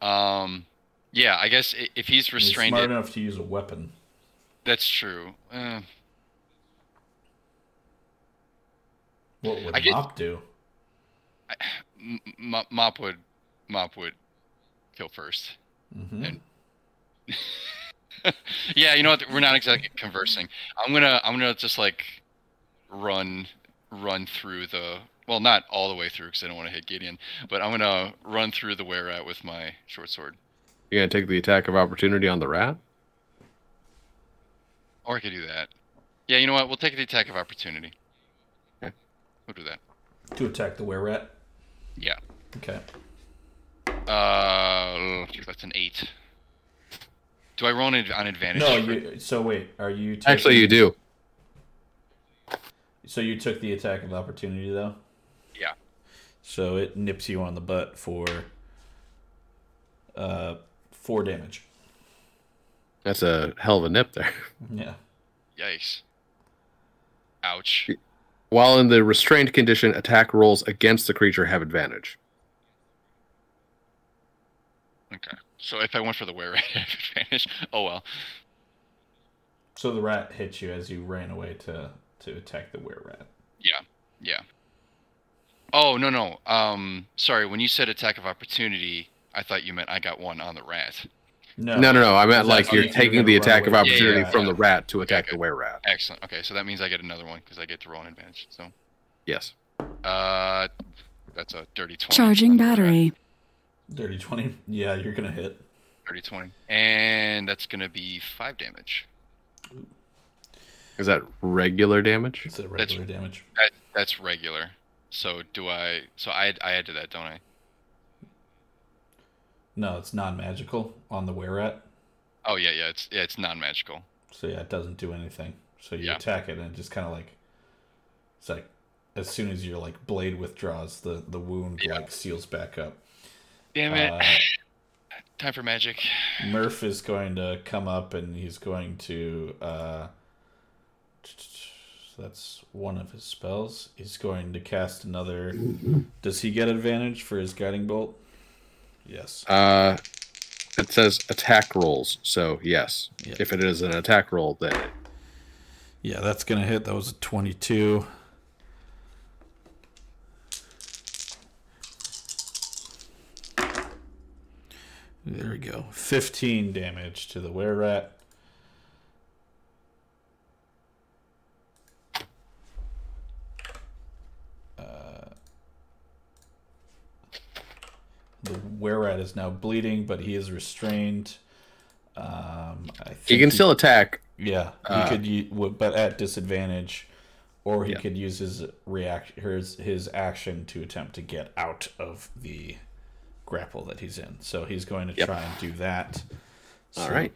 Um, yeah, I guess if he's restrained, He's smart it, enough to use a weapon. that's true. Uh, What would I guess- Mop do? M- M- Mop would, Mop would kill first. Mm-hmm. And- yeah, you know what? We're not exactly conversing. I'm gonna I'm gonna just like run run through the well, not all the way through because I don't want to hit Gideon, but I'm gonna run through the were rat with my short sword. You're gonna take the attack of opportunity on the rat. Or I could do that. Yeah, you know what? We'll take the attack of opportunity. Okay. We'll do that. To attack the were rat. Yeah. Okay. Uh, that's an eight. Do I roll on, ad- on advantage? No, you. So wait, are you? Taking, Actually, you do. So you took the attack of opportunity though. Yeah. So it nips you on the butt for uh four damage. That's a hell of a nip there. Yeah. Yikes. Ouch. While in the restrained condition, attack rolls against the creature have advantage. Okay. So if I went for the were rat, I have advantage. Oh well. So the rat hit you as you ran away to to attack the were rat. Yeah. Yeah. Oh no no. Um, sorry. When you said attack of opportunity, I thought you meant I got one on the rat. No, No, no, no. I meant like you're if you're taking the attack of away? Yeah, opportunity yeah, from yeah. the rat to attack Okay. the were rat. Excellent. Okay, so that means I get another one because I get to roll an advantage. So, Yes. uh, that's a dirty twenty. Charging on rat. battery. Dirty twenty. Yeah, you're gonna hit. Dirty twenty, and that's gonna be five damage. Is that regular damage? It's a regular damage. That that's regular. So do I? So I I add to that, don't I? No, it's non-magical on the were rat. Oh yeah, yeah. It's yeah, it's non-magical. So yeah, it doesn't do anything. So you Yeah. attack it, and it just kind of like it's like as soon as your like blade withdraws, the the wound Yeah. like seals back up. Damn it! Uh, Time for magic. Murph is going to come up, and he's going to. Uh, that's one of his spells. He's going to cast another. Does he get advantage for his guiding bolt? Yes. Uh, it says attack rolls, so yes. Yeah. If it is an attack roll, then Yeah, that's gonna hit. That was a twenty-two. There we go. Fifteen damage to the were rat. Uh, the were rat is now bleeding, but he is restrained. Um, I he think can still attack. yeah, he Uh, could, u- w- but at disadvantage, or he Yeah. could use his react his his action to attempt to get out of the grapple that he's in. So he's going to Yep. try and do that. All So right.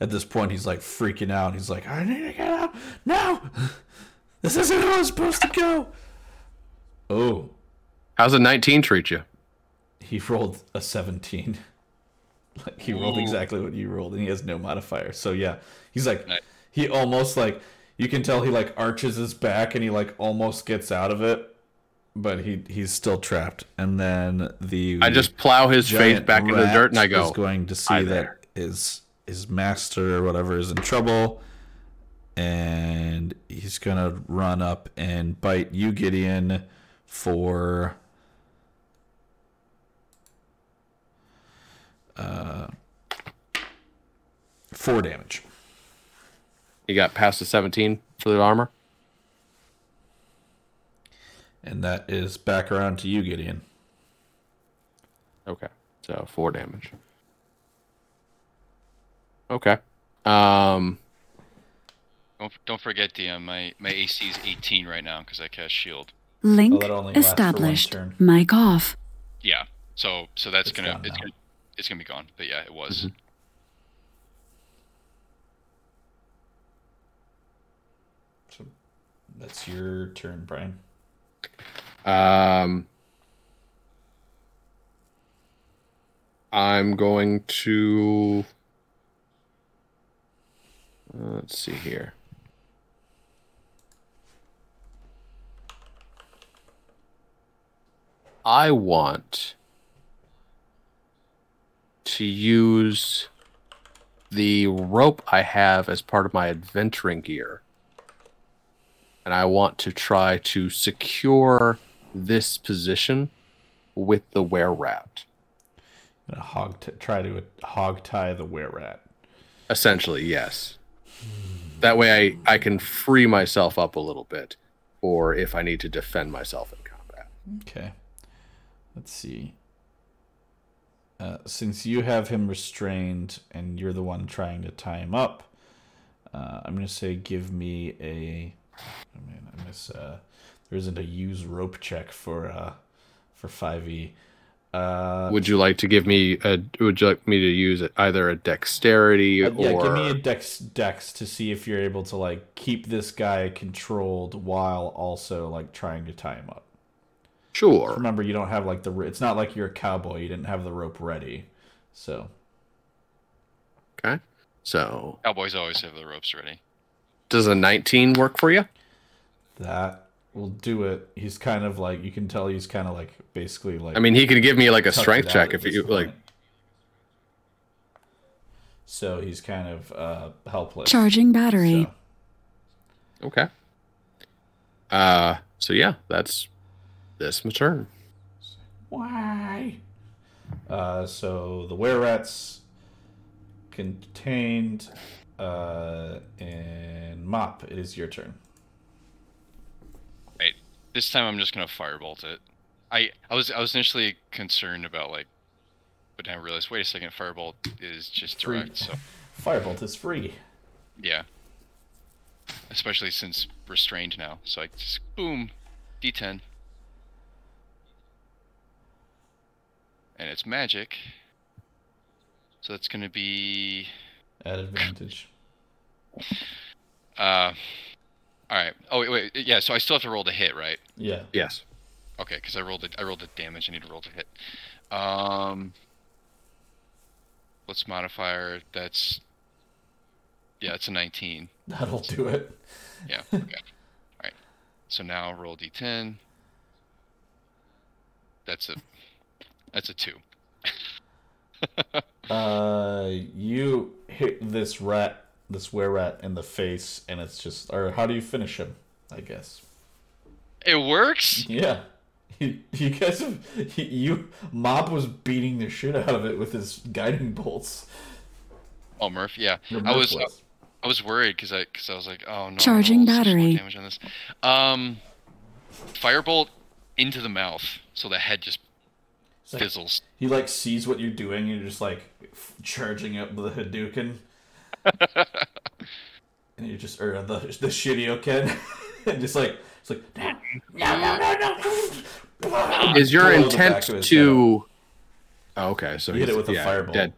At this point, he's like freaking out. He's like, "I need to get out! No, this isn't how it's supposed to go." Oh, How's a 19 treat you? he rolled a 17. Like he rolled Ooh. exactly what you rolled, and he has no modifier. So yeah, he's like, he almost like you can tell he like arches his back and he like almost gets out of it, but he he's still trapped. And then the I just plow his face back into the dirt and I go. is go, going to see that his his master or whatever is in trouble, and he's gonna run up and bite you, Gideon, for uh four damage. you got past the 17 for the armor? And that is back around to you, Gideon. Okay. So four damage. Okay. Um, Don't don't forget, DM. My my AC is 18 right now because I cast shield. Link Oh, that only lasts for one established. turn. Mic off. Yeah. So so that's It's gonna gone it's now. gonna it's gonna be gone. But yeah, it was. So that's your turn, Brian. Um, I'm going to. uh, Let's see here. I want to use the rope I have as part of my adventuring gear. And I want to try to secure this position with the were rat. Hog t- try to hog tie the were rat. Essentially, yes. That way I, I can free myself up a little bit, or if I need to defend myself in combat. Okay. Let's see. Uh, since you have him restrained and you're the one trying to tie him up, uh, I'm gonna say give me a. I mean, I miss. Uh, there isn't a use rope check for uh, for five e. Uh, Would you like to give me a? Would you like me to use either a dexterity Uh, or? yeah, give me a dex dex to see if you're able to like keep this guy controlled while also like trying to tie him up. Sure. Remember, you don't have like the. It's not like you're a cowboy. You didn't have the rope ready, so Okay. So Cowboys always have the ropes ready. does a 19 work for you? That will do it. He's kind of like you can tell he's kind of like basically like I mean, he could give me like a strength check if this you like. So he's kind of uh, helpless. Charging battery. So, Okay. Uh, so yeah, that's this my turn. why? Uh, so the were rats contained, uh, and mop. It is your turn. This time I'm just gonna firebolt it. I I was I was initially concerned about like, but then I realized wait a second, firebolt is just Free. direct. So Firebolt is free. yeah. Especially since restrained now, so I just boom, D10. And it's magic. So it's gonna be At advantage. uh. All right. Oh wait, wait. Yeah. So I still have to roll the hit, right? Yeah. Yes. Okay, because I rolled it. I rolled the damage. I need to roll to hit. Um, what's modifier? That's yeah, it's a 19. That'll do it. Yeah. Okay. All right. So now roll d10. That's a that's a two. Uh, you hit this rat, this were rat, in the face, and it's just. Or how do you finish him? I guess. It works. Yeah. You, you guys have. You. Mop was beating the shit out of it with his guiding bolts. Oh, Murph. Yeah. Or I was Murph I was worried because I because I was like, oh no. Charging I'll roll such low battery. Damage on this. Um, firebolt into the mouth, so the head just It's like- fizzles. He like sees what you're doing, and you're just like f- charging up the Hadouken, and you just or the the Shoryuken, and just like it's like no no no no. Is your Blow intent back of his to? Oh, okay, so You hit it with a yeah, firebolt. Dead.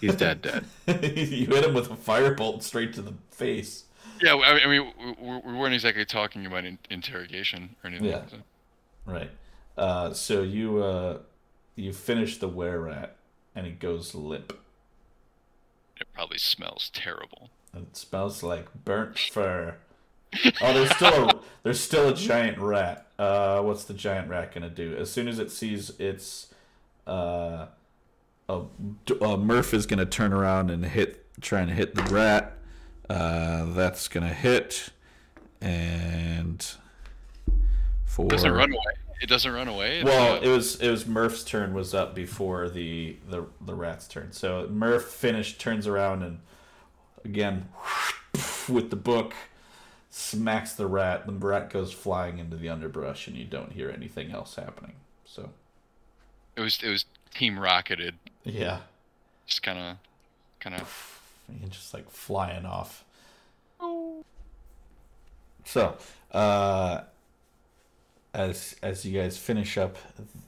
He's dead. Dead. you hit him with a firebolt straight to the face. Yeah, I I mean, we- we we weren't exactly talking about interrogation or anything. Yeah. so- Right. Uh, so you uh, you finish the were rat, and it goes limp. It probably smells terrible. It smells like burnt fur. Oh, there's still a there's still a giant rat. Uh, what's the giant rat gonna do? As soon as it sees its, uh, a, uh, Murph is gonna turn around and hit, trying to hit the rat. Uh, that's gonna hit, and for doesn't run away. It doesn't run away. Well, it was it was Murph's turn was up before the the the rat's turn. So Murph finished, turns around, and again with the book smacks the rat. The rat goes flying into the underbrush, and you don't hear anything else happening. So it was it was team rocketed, yeah, just kind of, kind of. and just like flying off. So, uh, as as you guys finish up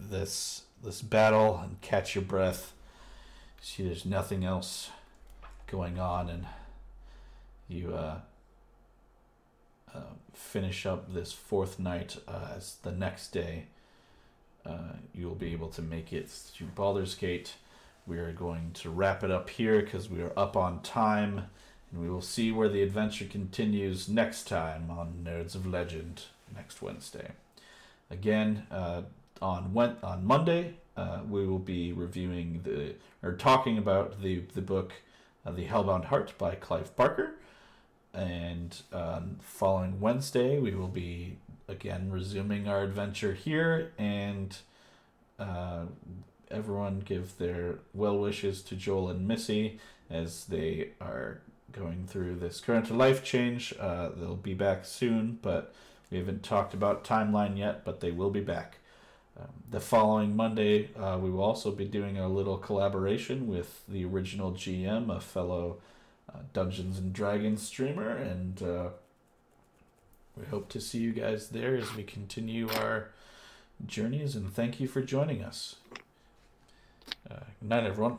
this this battle and catch your breath, see there's nothing else going on, and you uh, uh, finish up this fourth night. Uh, as the next day, uh, you will be able to make it to Baldur's Gate. We are going to wrap it up here because we are up on time, and we will see where the adventure continues next time on Nerds of Legend next Wednesday. Again, uh, on Wed- on Monday, uh, we will be reviewing the or talking about the the book, uh, The Hellbound Heart by Clive Barker, and um, following Wednesday we will be again resuming our adventure here and. Uh, everyone give their well wishes to Joel and Missy as they are going through this current life change. Uh, they'll be back soon, but we haven't talked about timeline yet, but they will be back. Um, the following Monday, uh, we will also be doing a little collaboration with the original GM, a fellow uh, Dungeons and Dragons streamer, and uh, we hope to see you guys there as we continue our journeys. And thank you for joining us. Uh, good night, everyone.